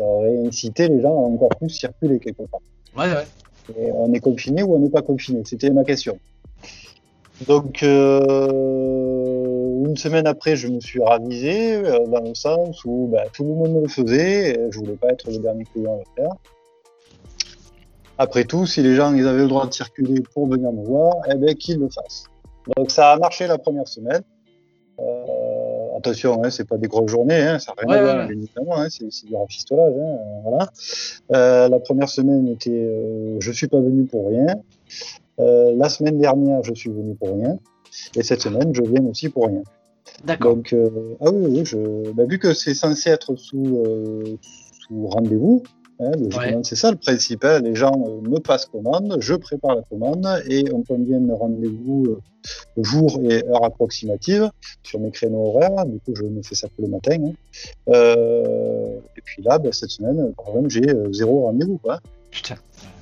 aurait incité les gens à encore plus circuler quelque part. Ouais, ouais. On est confiné ou on n'est pas confiné? C'était ma question. Donc, euh, une semaine après, je me suis ravisé euh, dans le sens où bah, tout le monde le faisait. Et je voulais pas être le dernier client à le faire. Après tout, si les gens ils avaient le droit de circuler pour venir me voir, eh bien qu'ils le fassent. Donc ça a marché la première semaine. Euh, attention, hein, c'est pas des grosses journées, hein, ça n'a rien à voir, évidemment, hein, c'est, du rafistolage. Hein, voilà. Euh, la première semaine était, euh, je suis pas venu pour rien. la semaine dernière, je suis venu pour rien. Et cette semaine, je viens aussi pour rien. D'accord. Donc, ah oui, oui je, bah, vu que c'est censé être sous, sous rendez-vous, Hein, c'est ça le principe. Hein. Les gens euh, me passent commande, je prépare la commande et on convient de rendez-vous euh, jour et heure approximative sur mes créneaux horaires. Du coup, je me fais ça que le matin. Hein. Euh, et puis là, ben, cette semaine, par exemple, j'ai zéro rendez-vous.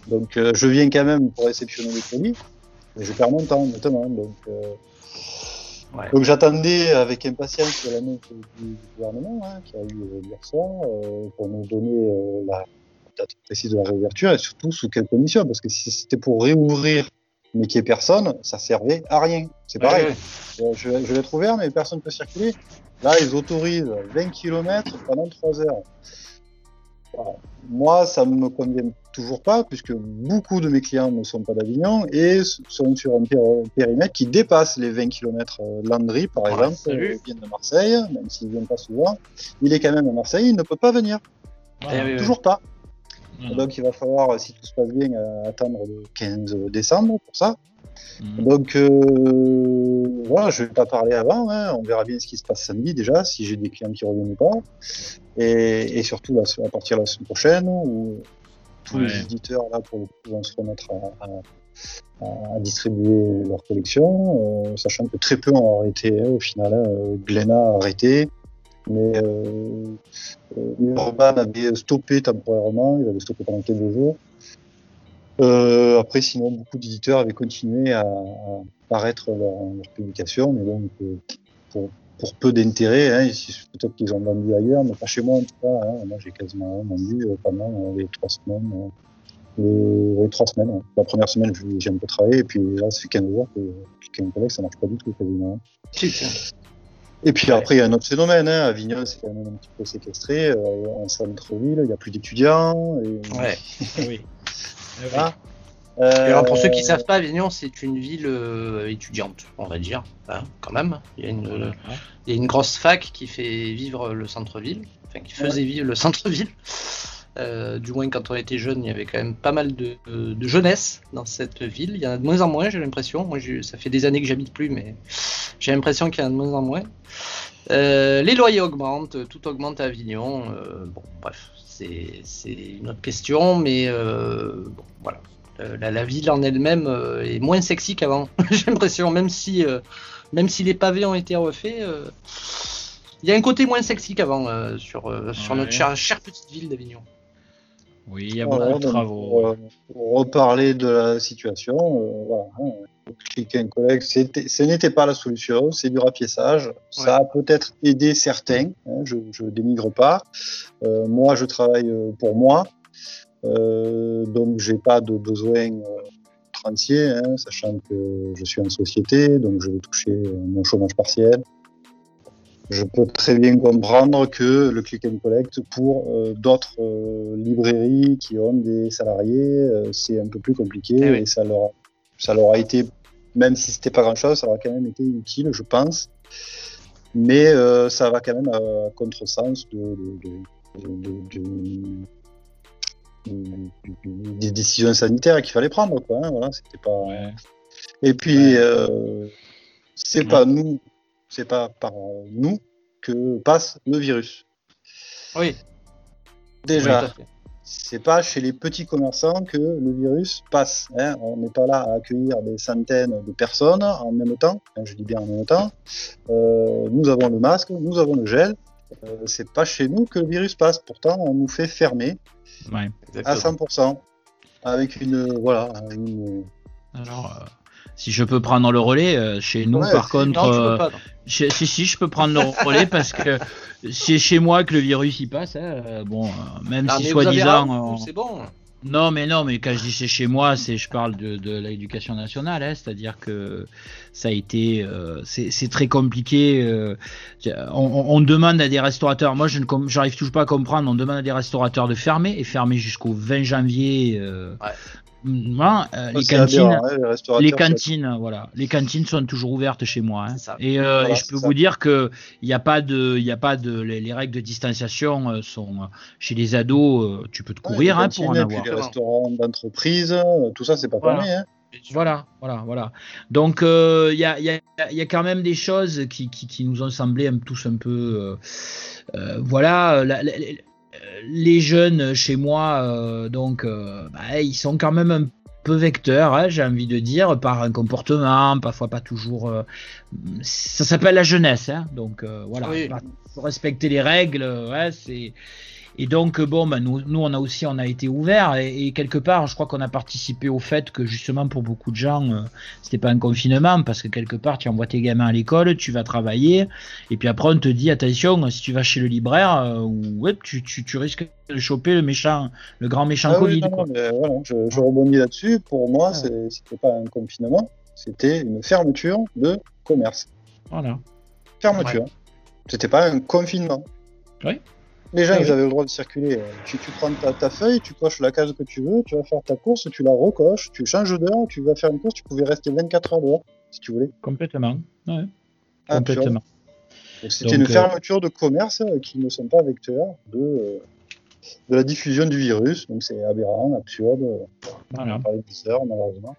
Donc, je viens quand même pour réceptionner les colis, mais je perds mon temps, notamment. Donc, donc j'attendais avec impatience l'annonce du gouvernement qui a eu hier soir pour nous donner la date précise de la réouverture et surtout sous quelles conditions. Parce que si c'était pour réouvrir mais qu'il n'y ait personne, ça servait à rien. C'est pareil. Euh, je, vais être ouvert, mais personne ne peut circuler. Là, ils autorisent 20 km pendant 3 heures. Moi, ça ne me convient toujours pas, puisque beaucoup de mes clients ne sont pas d'Avignon et sont sur un périmètre qui dépasse les 20 km. Euh, Landry, par exemple, il vient de Marseille, même s'il ne vient pas souvent. Il est quand même à Marseille, il ne peut pas venir. Eh toujours pas. Mm. Donc il va falloir, si tout se passe bien, euh, attendre le 15 décembre pour ça. Mm. Donc euh, voilà, je vais pas parler avant, hein. on verra bien ce qui se passe samedi déjà, si j'ai des clients qui reviennent ou pas. Et, surtout à partir de la semaine prochaine, où tous les éditeurs là pour vont se remettre à, distribuer leur collection, euh, sachant que très peu ont arrêté hein, au final. Hein. Glenna a arrêté, mais euh, euh, Urban avait stoppé temporairement, il avait stoppé pendant quelques jours. Euh, après, sinon, beaucoup d'éditeurs avaient continué à, paraître leurs leur publications, mais donc pour, pour peu d'intérêt, hein, peut-être qu'ils ont vendu ailleurs, mais pas chez moi en tout cas. Hein, moi, j'ai quasiment vendu pendant les trois semaines. Les, trois semaines. La première semaine, j'ai un peu travaillé, et puis là, ça fait 15 jours que, que ça marche pas du tout quasiment. Et puis après, il y a un autre phénomène. Hein. Avignon, c'est quand même un petit peu séquestré. Euh, en centre-ville, il n'y a plus d'étudiants. Et... Ouais, oui. Voilà. Euh... alors pour ceux qui ne savent pas, Avignon, c'est une ville euh, étudiante, on va dire, hein, quand même. Il y, a une, il y, a une, grosse fac qui fait vivre le centre-ville, enfin qui faisait vivre le centre-ville. Euh, du moins, quand on était jeune, il y avait quand même pas mal de, de, jeunesse dans cette ville. Il y en a de moins en moins, j'ai l'impression. Moi, ça fait des années que j'habite plus, mais j'ai l'impression qu'il y en a de moins en moins. Euh, les loyers augmentent, tout augmente à Avignon. Euh, bon, bref, c'est une autre question, mais bon, voilà. La, ville en elle-même est moins sexy qu'avant. j'ai l'impression, même si, même si les pavés ont été refaits. il y a un côté moins sexy qu'avant sur, sur notre chère petite ville d'Avignon. Oui, il y a beaucoup de travaux. Pour, reparler de la situation, euh, voilà, hein, click and collect, ce n'était pas la solution, c'est du rapiessage. Ça a peut-être aidé certains, hein, je ne dénigre pas. Euh, moi, je travaille euh, pour moi, euh, donc j'ai pas de besoin rentier, hein, sachant que je suis en société, donc je vais toucher mon chômage partiel je peux très bien comprendre que le click and collect pour euh, d'autres euh, librairies qui ont des salariés, euh, c'est un peu plus compliqué eh et ça leur, a, ça leur a été, même si c'était pas grand chose, ça leur a quand même été utile, je pense. Mais ça va quand même à, contresens de, des décisions sanitaires qu'il fallait prendre. Quoi, hein, voilà, c'était pas. Et puis, c'est pas nous c'est pas par nous que passe le virus. Oui. Déjà, c'est pas chez les petits commerçants que le virus passe. Hein. On n'est pas là à accueillir des centaines de personnes en même temps. je dis bien en même temps. Euh, nous avons le masque, nous avons le gel. Euh, c'est pas chez nous que le virus passe. Pourtant, on nous fait fermer à 100% avec une voilà une. Alors, euh, si je peux prendre le relais, euh, chez nous par contre, euh, si si je peux prendre le relais parce que c'est chez moi que le virus y passe. Hein, euh, bon, même si soi-disant, c'est bon. Non, mais non, mais quand je dis c'est chez moi, c'est je parle de, de l'éducation nationale, hein, c'est-à-dire que ça a été, c'est très compliqué. on, on, demande à des restaurateurs, moi je ne j'arrive toujours pas à comprendre, on demande à des restaurateurs de fermer et fermer jusqu'au 20 janvier. Ouais. Moi, euh, les cantines, les, cantines, voilà, les cantines sont toujours ouvertes chez moi. Hein. Et, euh, je peux vous dire que il n'y a pas de, il a pas de, les, règles de distanciation euh, sont chez les ados, tu peux te courir hein, pour en avoir. les restaurants d'entreprise, tout ça, c'est pas voilà. Hein. Voilà, voilà, voilà. Donc, il y, a, y, a, y, a, quand même des choses qui, qui, qui nous ont semblé tous un peu. voilà, les jeunes chez moi, donc, bah, ils sont quand même un peu vecteur, hein, j'ai envie de dire, par un comportement, parfois pas toujours. Euh, ça s'appelle la jeunesse, hein, donc euh, voilà. Faut respecter les règles, ouais, c'est et donc, bon, bah, nous, nous, on a aussi, on a été ouvert et, quelque part, je crois qu'on a participé au fait que justement pour beaucoup de gens, euh, c'était pas un confinement parce que quelque part, tu envoies tes gamins à l'école, tu vas travailler et puis après on te dit attention, si tu vas chez le libraire, euh, ouais, tu, tu, tu, risques de choper le méchant, le grand méchant ah Covid. voilà, je, je, rebondis là-dessus. Pour moi, ah. c'était pas un confinement, c'était une fermeture de commerce. Voilà. Fermeture. C'était pas un confinement. Oui. Les gens, ils avaient le droit de circuler. Tu, tu prends ta, feuille, tu coches la case que tu veux, tu vas faire ta course, tu la recoches, tu changes d'heure, tu vas faire une course, tu pouvais rester 24 heures dehors, si tu voulais. Complètement. Ouais. Complètement. C'était une euh, fermeture de commerce qui ne sont pas vecteurs de, euh, de la diffusion du virus. Donc c'est aberrant, absurde. Voilà. On a malheureusement.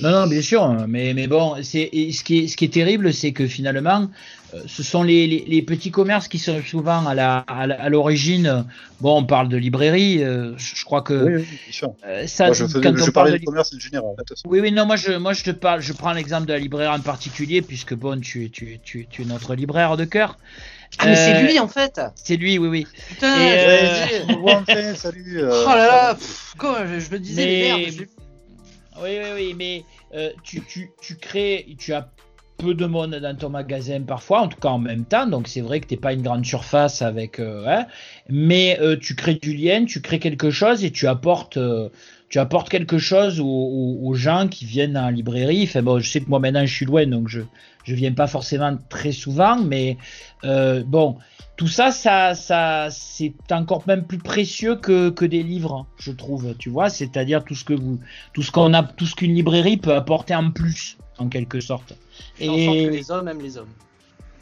Non, non, bien sûr, mais, mais bon, c'est ce qui est, ce qui est terrible, c'est que finalement, euh, ce sont les, les, petits commerces qui sont souvent à la à l'origine. Bon, on parle de librairie, euh, je crois que oui, oui, bien sûr. Euh, ça, moi, je, quand je on parlais de commerce en général. Oui, oui, non, moi je moi je te parle, je prends l'exemple de la librairie en particulier, puisque bon, tu tu tu, tu es notre libraire de cœur. Ah, mais c'est lui en fait. C'est lui, oui, oui. Putain, et, salut. oh là là, quoi, je, me disais merde. Oui, oui, oui, mais euh, tu, tu, tu, crées, tu as peu de monde dans ton magasin parfois, en tout cas en même temps, donc c'est vrai que tu n'es pas une grande surface avec... Euh, hein, mais euh, tu crées du lien, tu crées quelque chose et tu apportes, tu apportes quelque chose aux, aux, gens qui viennent en librairie. Enfin bon, je sais que moi maintenant je suis loin, donc je ne viens pas forcément très souvent, mais bon tout ça, ça, ça c'est encore même plus précieux que, que, des livres, je trouve. Tu vois, c'est-à-dire tout ce que vous, tout ce qu'on a, tout ce qu'une librairie peut apporter en plus, en quelque sorte. Et que les hommes aiment les hommes.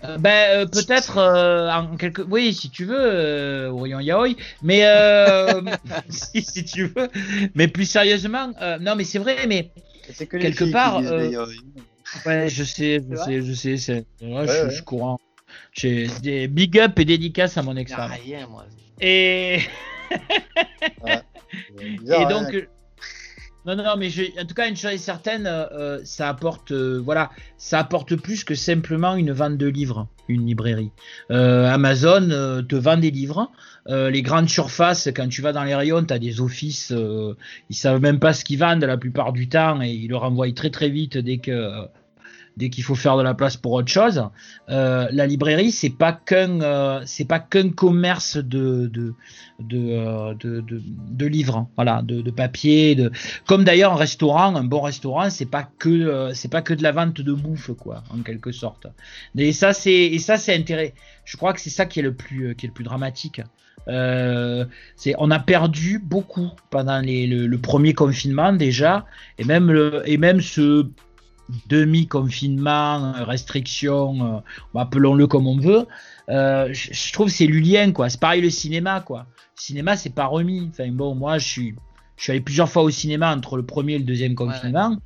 Euh, ben euh, peut-être euh, en quelque oui si tu veux euh, yaoi mais si, si, tu veux mais plus sérieusement non mais c'est vrai mais quelque part ouais je sais je sais je sais c'est ouais, je, suis courant j'ai des big up et dédicaces à mon ex-femme. Rien, moi. Et. et donc. Euh, non, non, mais en tout cas, une chose est certaine, euh, euh, ça apporte, voilà, ça apporte plus que simplement une vente de livres, une librairie. Amazon te vend des livres. les grandes surfaces, quand tu vas dans les rayons, tu as des offices, ils savent même pas ce qu'ils vendent la plupart du temps et ils le renvoient très très vite dès que dès qu'il faut faire de la place pour autre chose. Euh, la librairie, c'est pas qu'un, euh, c'est pas qu'un commerce de de de, euh, de, livres, voilà, de, de, papier, de comme d'ailleurs un restaurant, un bon restaurant, c'est pas que c'est pas que de la vente de bouffe, quoi, en quelque sorte. Et ça, c'est et ça, c'est intérêt. Je crois que c'est ça qui est le plus qui est le plus dramatique. c'est on a perdu beaucoup pendant les, le, le, premier confinement déjà et même le, et même ce demi-confinement, restriction, euh, appelons-le comme on veut, euh, je, trouve c'est lien quoi. C'est pareil le cinéma quoi. Le cinéma c'est pas remis. Enfin bon, moi je suis, je suis allé plusieurs fois au cinéma entre le premier et le deuxième confinement.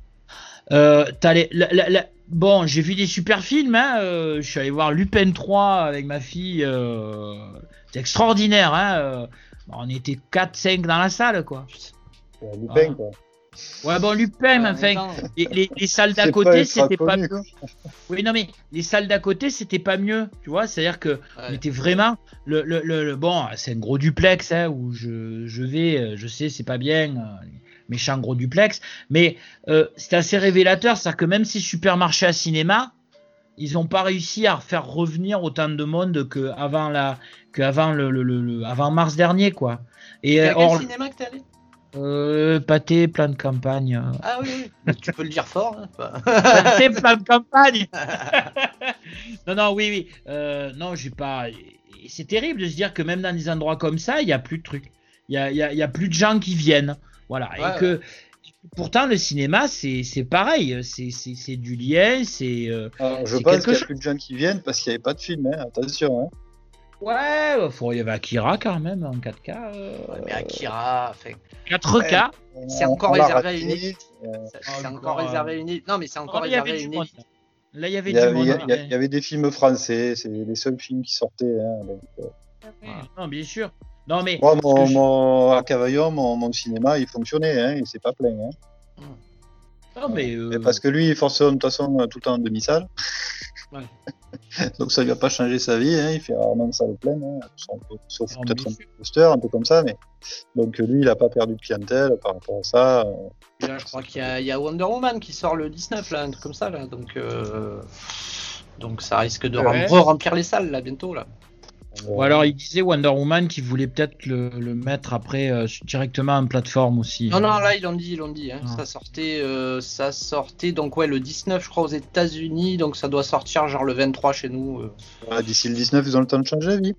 Euh, bon, j'ai vu des super films. Hein, je suis allé voir Lupin 3 avec ma fille. c'est extraordinaire. Hein, on était 4-5 dans la salle quoi. Lupin quoi. Ouais, bon, Lupin, enfin, les, les, salles d'à côté, c'était pas mieux. Oui, non, mais les salles d'à côté, c'était pas mieux, tu vois. C'est-à-dire que on était vraiment. Le, le, le, bon, c'est un gros duplex hein, où je, je vais, euh, je sais, c'est pas bien, euh, méchant gros duplex, mais euh, c'est assez révélateur. C'est-à-dire que même si supermarché à cinéma, ils n'ont pas réussi à faire revenir autant de monde qu'avant la, que avant le, le, avant mars dernier, quoi. Et, quel cinéma que t'es allé? Euh, pâté, plein de campagne. Ah oui, oui. tu peux le dire fort. Hein, pâté, plein de campagne. non, non, oui, oui. Euh, non, j'ai pas. C'est terrible de se dire que même dans des endroits comme ça, il n'y a plus de trucs. Il y a, y, a, y a, plus de gens qui viennent. Voilà. et que. Pourtant, le cinéma, c'est pareil. C'est du lien. C'est. Euh, je pense qu'il n'y a plus de gens qui viennent parce qu'il n'y avait pas de film. Hein. Attention. Hein. Ouais, il y avait Akira quand même en 4K. Euh... Ouais, mais Akira, enfin. 4K C'est encore réservé à une élite. C'est encore réservé à une élite. Non, mais c'est encore réservé à une élite. Là, il y avait du monde. Il y, avait des films français, c'est les seuls films qui sortaient. Hein, donc, euh... Non, bien sûr. Non, mais. Moi, mon, mon, à Cavaillon, mon, mon, cinéma, il fonctionnait, hein, il s'est pas plein. Hein. Non, mais, euh... Parce que lui, il fonctionne de toute façon tout le temps en demi-salle. Ouais. Donc ça lui a pas changé sa vie, hein. il fait rarement de salle pleine, hein. sauf peut-être un poster, un peu comme ça, mais donc lui il a pas perdu de clientèle par rapport à ça. Euh. Là, je crois qu'il y, y, a Wonder Woman qui sort le 19 là, un truc comme ça là, donc euh... donc ça risque de ouais. remplir les salles là bientôt là. Ou alors il disait Wonder Woman qui voulait peut-être le, le, mettre après euh, directement en plateforme aussi. Non, non, là ils l'ont dit, ils l'ont dit. Hein. Ah. Ça, sortait, euh, ça sortait donc ouais le 19 je crois aux États-Unis, donc ça doit sortir genre le 23 chez nous. Euh. D'ici le 19 ils ont le temps de changer la vie.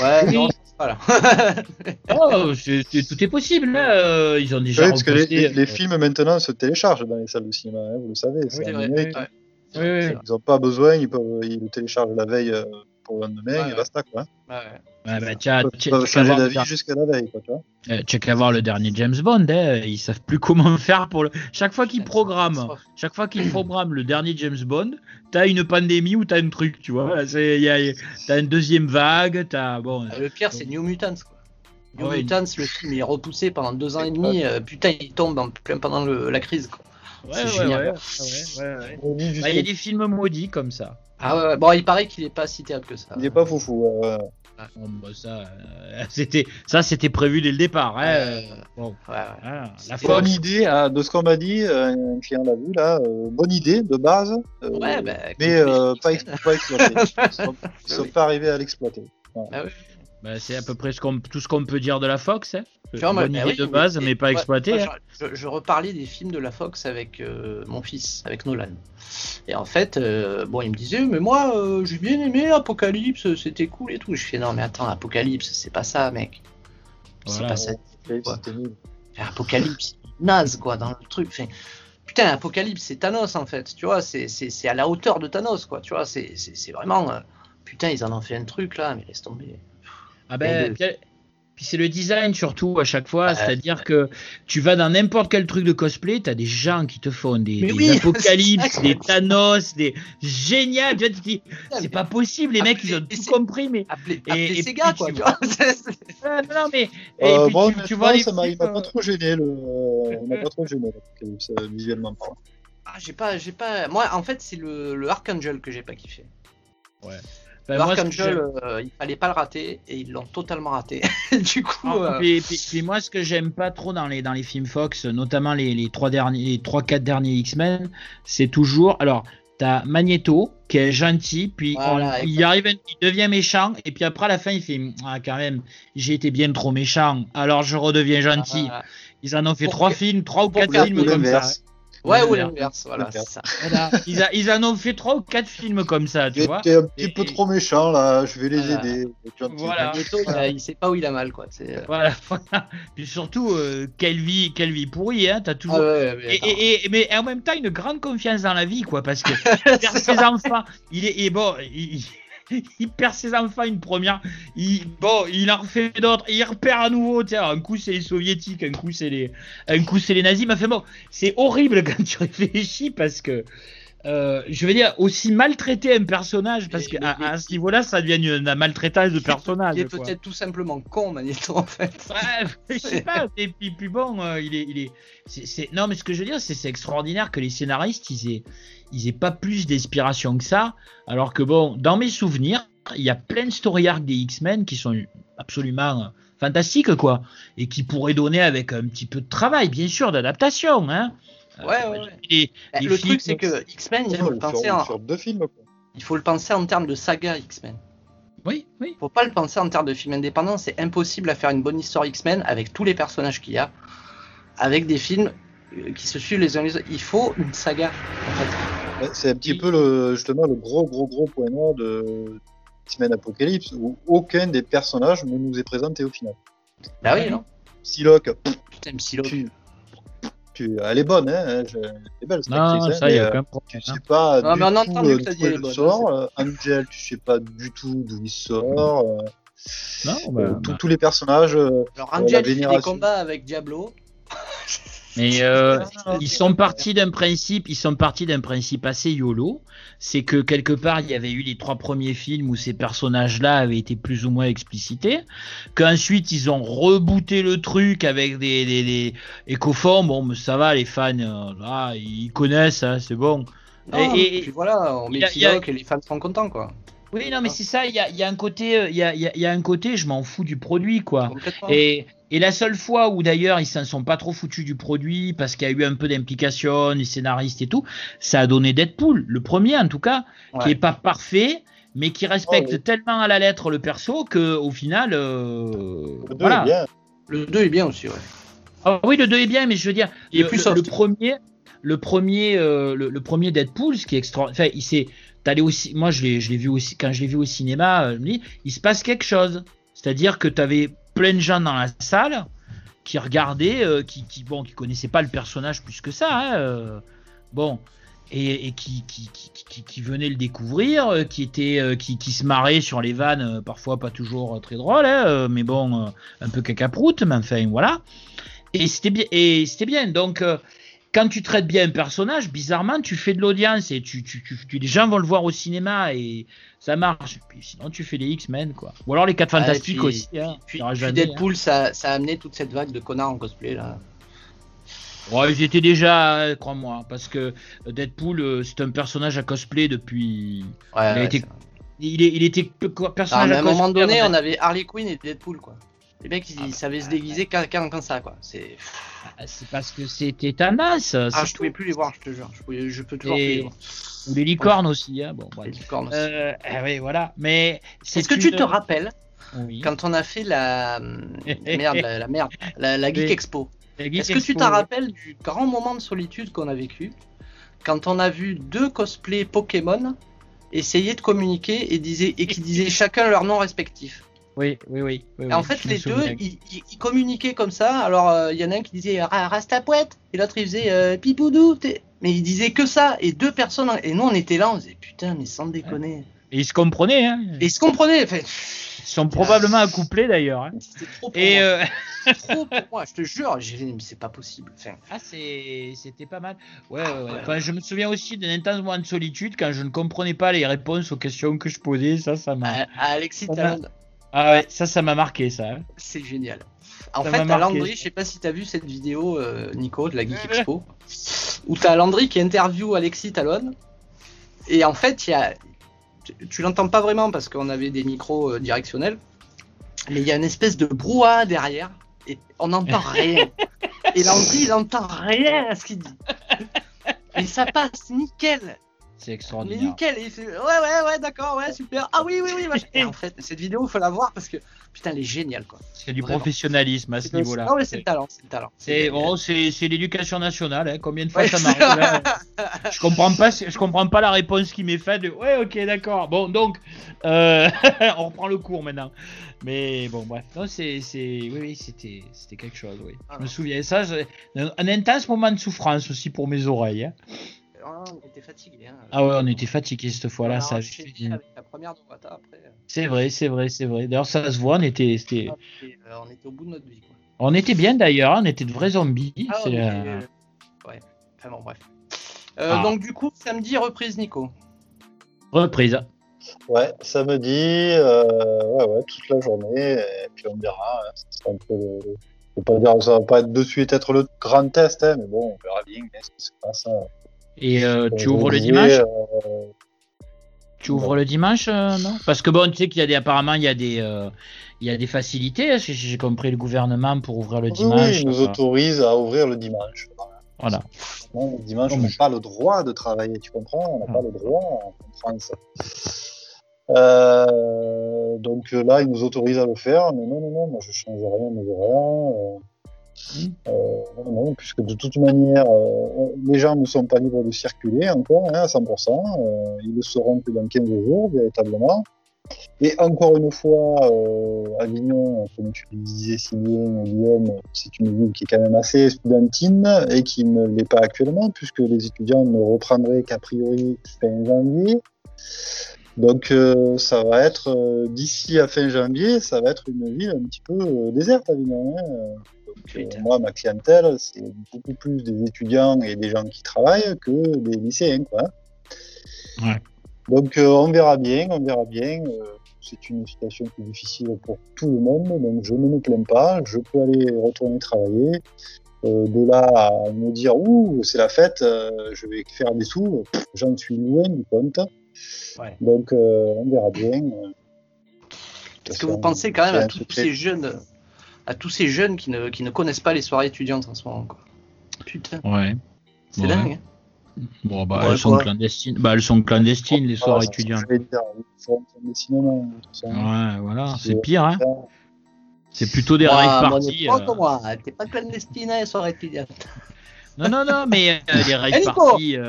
Ouais, oui. non, voilà. oh, c'est, tout est possible. Là. Ils ont déjà. Oui, parce que les, les, films maintenant se téléchargent dans les salles de cinéma, hein, vous le savez. Oui. Ouais. Ils n'ont pas besoin, ils, peuvent, ils le téléchargent la veille pour le lendemain ouais, et basta quoi? Ouais, ouais. bah, tiens, tu peux changer d'avis jusqu'à la veille quoi. Euh, tu as qu'à voir le dernier James Bond, hein, ils savent plus comment faire pour le. Chaque fois qu'ils programment, chaque fois qu'ils programment le dernier James Bond, t'as une pandémie ou t'as un truc, tu vois. T'as une deuxième vague, t'as bon. Ah, le pire c'est New Mutants quoi. New Mutants, le film est repoussé pendant deux ans et demi, euh, putain il tombe en plein pendant le, la crise quoi. Ouais, ouais, ouais, ouais, bah, Il y a des films maudits comme ça. Ah ouais, bon, il paraît qu'il est pas si théâtre que ça. Il est pas foufou. Euh... Bon, bah, ça, euh, c'était, ça, c'était prévu dès le départ. Hein. Euh, bon, voilà. la bonne idée hein, de ce qu'on m'a dit, euh, un client l'a vu là. Euh, bonne idée de base, ouais, bah, mais pas, pas exploité. Ils sont pas arrivés à l'exploiter. Ah. Bah, c'est à peu près ce tout ce qu'on peut dire de la Fox. Hein. Une bonne idée de base, mais, pas exploitée. Hein. je, reparlais des films de la Fox avec euh, mon fils, avec Nolan. Et en fait, euh, bon, il me disait, mais moi, euh, j'ai bien aimé Apocalypse, c'était cool et tout. Je fais, non, mais attends, Apocalypse, c'est pas ça, mec. C'est pas ça. Apocalypse, naze, quoi, dans le truc. Enfin, putain, Apocalypse, c'est Thanos, en fait. Tu vois, c'est à la hauteur de Thanos, quoi. Tu vois, c'est vraiment. putain, ils en ont fait un truc, là, mais laisse tomber. Ah ben, puis c'est le design surtout à chaque fois, c'est-à-dire que tu vas dans n'importe quel truc de cosplay, t'as des gens qui te font des, des apocalypses, des Thanos, des génial. Tu dis, c'est pas possible, les mecs ils ont tout compris, mais et, ces gars quoi. Tu vois non mais euh, bon, tu, tu vois ça m'a pas euh, trop gêné le, euh, m'a pas trop gêné visuellement. Ah j'ai pas, j'ai pas. Moi en fait c'est le, le Archangel que j'ai pas kiffé. Ouais. Ben Archangel, euh, il fallait pas le rater et ils l'ont totalement raté. du coup. Ah, euh... puis, moi, ce que j'aime pas trop dans les, dans les films Fox, notamment les, les trois derniers, les trois quatre derniers X-Men, c'est toujours. Alors, t'as Magneto qui est gentil, puis il arrive, il devient méchant, et puis après à la fin il fait ah quand même j'ai été bien trop méchant, alors je redeviens gentil. Ils en ont fait trois films, trois ou quatre films comme ça. Ouais, ou l'inverse, voilà, ça. Ils, ils, en ont fait trois ou quatre films comme ça, tu vois. T'es un petit peu trop méchant là, je vais les aider. Voilà. il, sait pas où il a mal, quoi. Voilà, voilà. Puis surtout, euh, quelle vie, quelle vie pourrie, hein. T'as toujours. Ah mais, et, et, mais en même temps, une grande confiance dans la vie, quoi, parce que ses enfants, il est, et bon, il, il perd ses enfants une première. Il, bon, il en refait d'autres. Il repère à nouveau. Tiens, un coup c'est les soviétiques, un coup c'est les, un coup c'est les nazis. Mais fait bon, c'est horrible quand tu réfléchis parce que. Euh, je veux dire, aussi maltraiter un personnage, parce qu'à à ce niveau-là, ça devient une, maltraitance de personnage. Il est peut-être tout simplement con, Magneto, en fait. Ouais, je sais pas. Et puis, puis bon, euh, il est. Il est Non, mais ce que je veux dire, c'est c'est extraordinaire que les scénaristes, ils aient ils aient pas plus d'inspiration que ça. Alors que bon, dans mes souvenirs, il y a plein de story arcs des X-Men qui sont absolument fantastiques, quoi. Et qui pourraient donner avec un petit peu de travail, bien sûr, d'adaptation, hein. Ouais, ouais, ouais. Bah, le truc, c'est que X-Men, il faut le penser en. deux films, Il faut le penser en termes de saga X-Men. Oui, oui. Faut pas le penser en termes de film indépendant. C'est impossible à faire une bonne histoire X-Men avec tous les personnages qu'il y a, avec des films euh, qui se suivent les uns les autres. Il faut une saga, en fait. C'est un petit peu le, justement le gros, gros, gros point noir de X-Men Apocalypse, où aucun des personnages ne nous est présenté au final. Bah oui, non Psylocke. Putain, Psylocke. Elle est bonne, hein, elle est belle cette non, actrice. Ça, hein, y a aucun problème, tu sais pas non, du mais on tout que elle bonne, sort. Angel, tu sais pas du tout d'où il sort. Non, euh, bah, tous les personnages. Alors Angel fait des combats avec Diablo. Mais euh, ils sont partis d'un principe, ils sont partis d'un principe assez yolo, c'est que quelque part il y avait eu les trois premiers films où ces personnages-là avaient été plus ou moins explicités, qu'ensuite ils ont rebooté le truc avec des, des, des... fond bon mais ça va les fans euh, là ils connaissent hein, c'est bon. Non, Et- et- puis voilà, on met y a- Psylocke et les fans sont contents quoi. Oui non mais c'est ça il y a, il y a un côté euh, il y a, il y a- il y a un côté je m'en fous du produit quoi. Et, et la seule fois où d'ailleurs ils s'en sont pas trop foutus du produit parce qu'il y a eu un peu d'implication, les scénaristes et tout, ça a donné Deadpool, le premier en tout cas, qui est pas parfait, mais qui respecte Oh, oui. tellement à la lettre le perso que au final, euh, Le deux voilà. est bien. Le 2 est bien aussi, ouais. Ah oui, le 2 est bien, mais je veux dire, Il est le, plus le- premier, le premier, euh, le, le premier Deadpool, ce qui est extra, enfin, il s'est, aussi, moi je l'ai, vu aussi, quand je l'ai vu au cinéma, euh, il se passe quelque chose. C'est-à-dire que tu avais plein de gens dans la salle qui regardaient, euh, qui, qui, bon, qui connaissaient pas le personnage plus que ça, hein, euh, bon, et, qui, qui, qui, qui, venaient le découvrir, qui étaient, qui, qui se marraient sur les vannes, parfois pas toujours très drôles, hein, mais bon, un peu cacaproute, mais enfin voilà. Et c'était bien, et c'était bien. Donc, quand tu traites bien un personnage, bizarrement, tu fais de l'audience et tu, tu, tu, les gens vont le voir au cinéma et ça marche. Puis sinon, tu fais les X-Men, quoi. Ou alors les 4 Ouais, Fantastiques puis- aussi. Hein. Puis, Deadpool, ça, ça a amené toute cette vague de connards en cosplay là. hein. Ouais, ils étaient déjà, euh, crois-moi, parce que Deadpool, euh, c'est un personnage à cosplay depuis. Ouais, a été-. Il, est, il était Ah, personnage mais à un moment donné, on avait Harley Quinn et Deadpool quoi. Les mecs, ils, Ah, bah, savaient se déguiser quand, quand, quand ça quoi. C'est. Ah, C'est parce que c'était tendance. Ah, je pouvais plus les voir, je te jure. Je, pouvais- je peux toujours Et- plus les voir. Ou les licornes aussi. Hein. Bon, Les licornes aussi. Euh, ah oui, voilà. Mais Est-ce que tu te rappelles Oui. quand on a fait la merde, la, la merde, la, la Geek Oui. Expo? Est-ce que tu t'en rappelles du grand moment de solitude qu'on a vécu quand on a vu deux cosplays Pokémon essayer de communiquer et, disaient, et qui disaient chacun leur nom respectif? Oui, oui, oui. en oui, fait, les deux, ils, ils- ils communiquaient comme ça. Alors, euh, il y en a un qui disait Ra- Rastapouette, et l'autre il faisait euh, Pipoudou. Mais il disait que ça, et deux personnes. Et nous, on était là, on disait Putain, mais sans déconner. Et ils se comprenaient, hein. Et ils se comprenaient. Enfin, Ils sont probablement accouplés d'ailleurs. hein. C'était trop pour Et moi. euh, Trop pour moi, je te jure. J'ai dit, mais c'est pas possible. Enfin, ah, c'était pas mal. Ouais, ouais, ouais. Enfin, je me souviens aussi d'un intense moment de solitude quand je ne comprenais pas les réponses aux questions que je posais. Ça, ça m'a. à Alexis Ah ouais, ça, ça m'a marqué, ça. hein. c'est génial. En Ça fait, t'as. Landry, je sais pas si t'as vu cette vidéo, euh, Nico, de la Geek Expo, où t'as Landry qui interview Alexis Talon. Et en fait, il y a. tu- Tu l'entends pas vraiment parce qu'on avait des micros euh, directionnels, mais il y a une espèce de brouhaha derrière et on n'entend rien. et Landry, il entend rien à ce qu'il dit. Et ça passe nickel. C'est Mais extraordinaire. nickel, il fait ouais ouais ouais d'accord ouais super ah oui oui oui machin. Et en fait cette vidéo il faut la voir parce que putain elle est géniale quoi. C'est du Vraiment. professionnalisme à ce niveau-là. Non mais c'est le talent c'est le talent. C'est bon, c'est c'est l'éducation nationale. Hein. Combien de fois Ouais, ça m'arrive là Je comprends pas. Je comprends pas la réponse qui m'est faite. De... Ouais, ok, d'accord. Bon, donc euh, on reprend le cours maintenant. Mais bon, bref. Non, c'est c'est oui, oui, c'était c'était quelque chose. Oui. Ah je me non. souviens. Ça, un intense moment de souffrance aussi pour mes oreilles. hein. Ah, on était fatigué. Hein. Ah ouais, on était fatigués cette fois-là. Ça. euh, C'est vrai, c'est vrai, c'est vrai. D'ailleurs, ça se voit. On était, euh, on était au bout de notre vie quoi. on était bien d'ailleurs. On était de vrais zombies. Ah, euh, Ouais. Enfin bon bref. Euh, Ah. Donc du coup samedi reprise Nico. Reprise. Ouais, samedi, euh, ouais, ouais, toute la journée, et puis on verra. hein, un peu Je pas dire, ça va pas être de suite être le grand test, hein, mais bon, on verra bien hein, ce qui se passe. Et euh, tu Euh, ouvres le dimanche euh, Tu ouvres le dimanche, non? Parce que bon, tu sais qu'il y a des, apparemment, il y a des, il y a des facilités. hein, si J'ai compris le gouvernement pour ouvrir le dimanche. oui, ils nous autorisent à ouvrir le dimanche. Voilà. Non, le dimanche, on n'a pas le droit de travailler, tu comprends? On n'a Ah. pas le droit en France. Euh, donc là, ils nous autorisent à le faire, mais non, non, non, moi je change rien, mais rien. Euh, puisque de toute manière, euh, les gens ne sont pas libres de circuler encore hein, à 100%. euh, ils le seront que dans 15 jours, véritablement. Et encore une fois, Avignon, comme tu le disais si bien, Guillaume, c'est une ville qui est quand même assez studentine et qui ne l'est pas actuellement, puisque les étudiants ne reprendraient qu'a priori fin janvier. Donc ça va être, d'ici à fin janvier, ça va être une ville un petit peu déserte, Avignon. Hein. Donc, moi, ma clientèle, c'est beaucoup plus des étudiants et des gens qui travaillent que des lycéens. Quoi. Ouais. Donc on verra bien, on verra bien c'est une situation qui est difficile pour tout le monde, donc je ne me plains pas, je peux aller retourner travailler. Euh, de là à me dire ouh c'est la fête, euh, je vais faire des sous, j'en suis loin du compte. Donc euh, on verra bien. Est-ce que vous pensez quand même à tous ces jeunes, à tous ces jeunes qui ne, qui ne connaissent pas les soirées étudiantes en ce moment quoi. Putain. Ouais. C'est dingue. Hein. Bon, bah, elles, sont clandestines. bah, elles sont clandestines, les soirées étudiantes. Ouais, voilà, c'est pire, hein. C'est plutôt des rave parties. Euh... moi, t'es pas clandestine, les soirées étudiantes. Non, non, non, mais euh, les rave parties. Euh,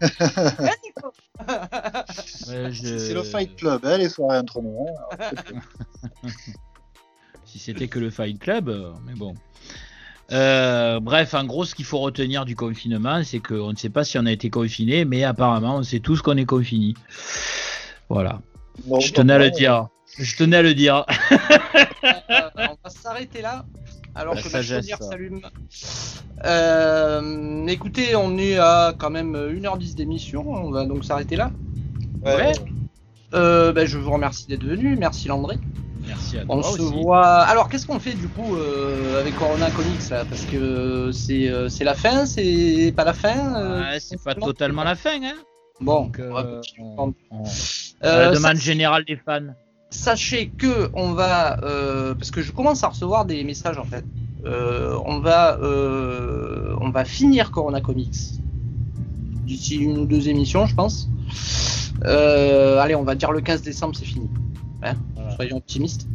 C'est le Fight Club, hein, les soirées entre nous. Hein. si c'était que le Fight Club, euh, mais bon. Euh, bref, en gros, ce qu'il faut retenir du confinement, c'est qu'on ne sait pas si on a été confiné, mais apparemment, on sait tous qu'on est confiné. Voilà. je tenais à le dire. Je tenais à le dire. Euh, on va s'arrêter là. Alors que la lumière s'allume. Euh, écoutez, on est à quand même 1h10 d'émission. On va donc s'arrêter là. Ouais. Ben, je vous remercie d'être venu. Merci Landry. Merci à On se voit. Alors, qu'est-ce qu'on fait du coup euh, avec Corona Comics là? Parce que c'est euh, c'est la fin, c'est pas la fin euh, ouais, C'est pas totalement la fin, hein Bon, Donc, la demande générale des fans. Sachez que on va, parce que je commence à recevoir des messages en fait. on va, on va finir Corona Comics d'ici une ou deux émissions, je pense. allez, on va dire le 15 décembre, c'est fini. Hein, soyons optimistes.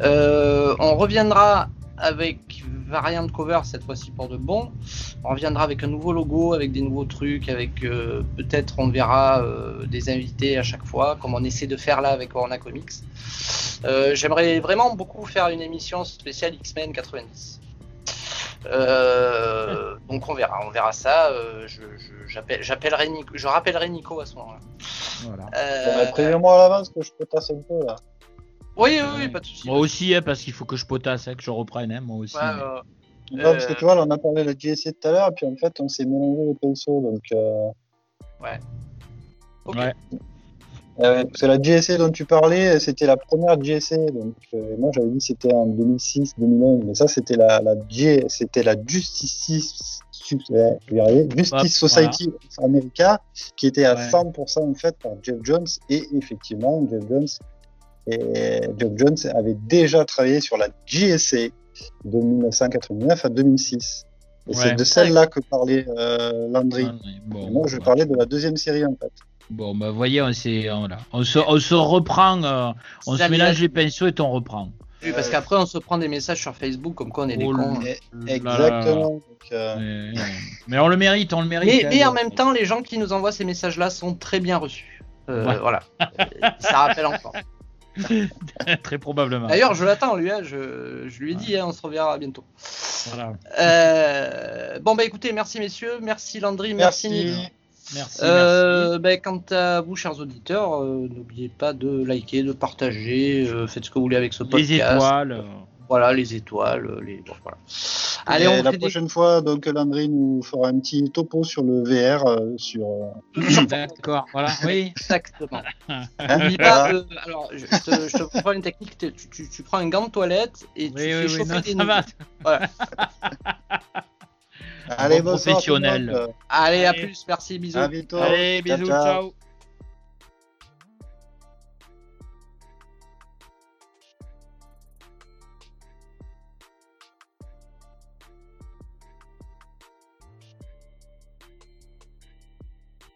Euh, on reviendra avec variante cover cette fois-ci pour de bon. On reviendra avec un nouveau logo, avec des nouveaux trucs, avec euh, peut-être on verra euh, des invités à chaque fois, comme on essaie de faire là avec Corona Comics. J'aimerais vraiment beaucoup faire une émission spéciale X-Men 90. donc on verra, on verra ça. je, j'appellerai Nico, je rappellerai Nico à ce moment-là. Voilà. Euh, Préviens-moi à l'avance que je potasse un peu là. Oui, oui, oui, pas de soucis. Moi aussi, hein, parce qu'il faut que je potasse, hein, que je reprenne, hein, moi aussi. Euh, non, parce que tu vois, là, on a parlé de la GSC tout à l'heure, et puis en fait, on s'est mélangé les pinceaux, donc. Euh... Ouais. Ok. Ouais. Euh, parce que la GSC dont tu parlais, c'était la première GSC. Donc, euh, moi, j'avais dit c'était en 2006-2011, mais ça, c'était la, la, c'était la Justice Justice Society of America, qui était à 100% en fait par Jeff Jones. Et effectivement, Jeff Jones, et Jeff Jones avait déjà travaillé sur la GSA de 1989 à 2006. Et c'est de celle-là que parlait euh, Landry. moi, je parlais de la deuxième série en fait. Bon, bah, voyez, on, voilà. on, se, on se reprend, euh, on se mélange les pinceaux et on reprend. Oui, parce qu'après, on se prend des messages sur Facebook comme quoi on est des oh cons. Exactement. Euh, mais, on le mérite, on le mérite. Mais, hein, en même temps, les gens qui nous envoient ces messages-là sont très bien reçus. Euh, voilà. Ça rappelle encore. très probablement. D'ailleurs, je l'attends, lui. Hein, je, je, lui ai dit, hein, on se reverra bientôt. Voilà. Euh, bon, bah écoutez, merci messieurs, merci Landry, merci, merci Merci. Euh, ben, quant à vous, chers auditeurs, euh, n'oubliez pas de liker, de partager, euh, faites ce que vous voulez avec ce podcast. Les étoiles. Voilà, les étoiles, les. Bon, voilà. Allez, on la prochaine fois, donc Landry nous fera un petit topo sur le VR sur. D'accord, voilà, oui. Exactement. Hein alors, je te, je te prends une technique. Tu, tu, tu, prends un gant de toilette et tu fais chauffer des ça Voilà. Allez, professionnel. Allez, à plus, merci, bisous. À bientôt. Allez, bisous, ciao. ciao.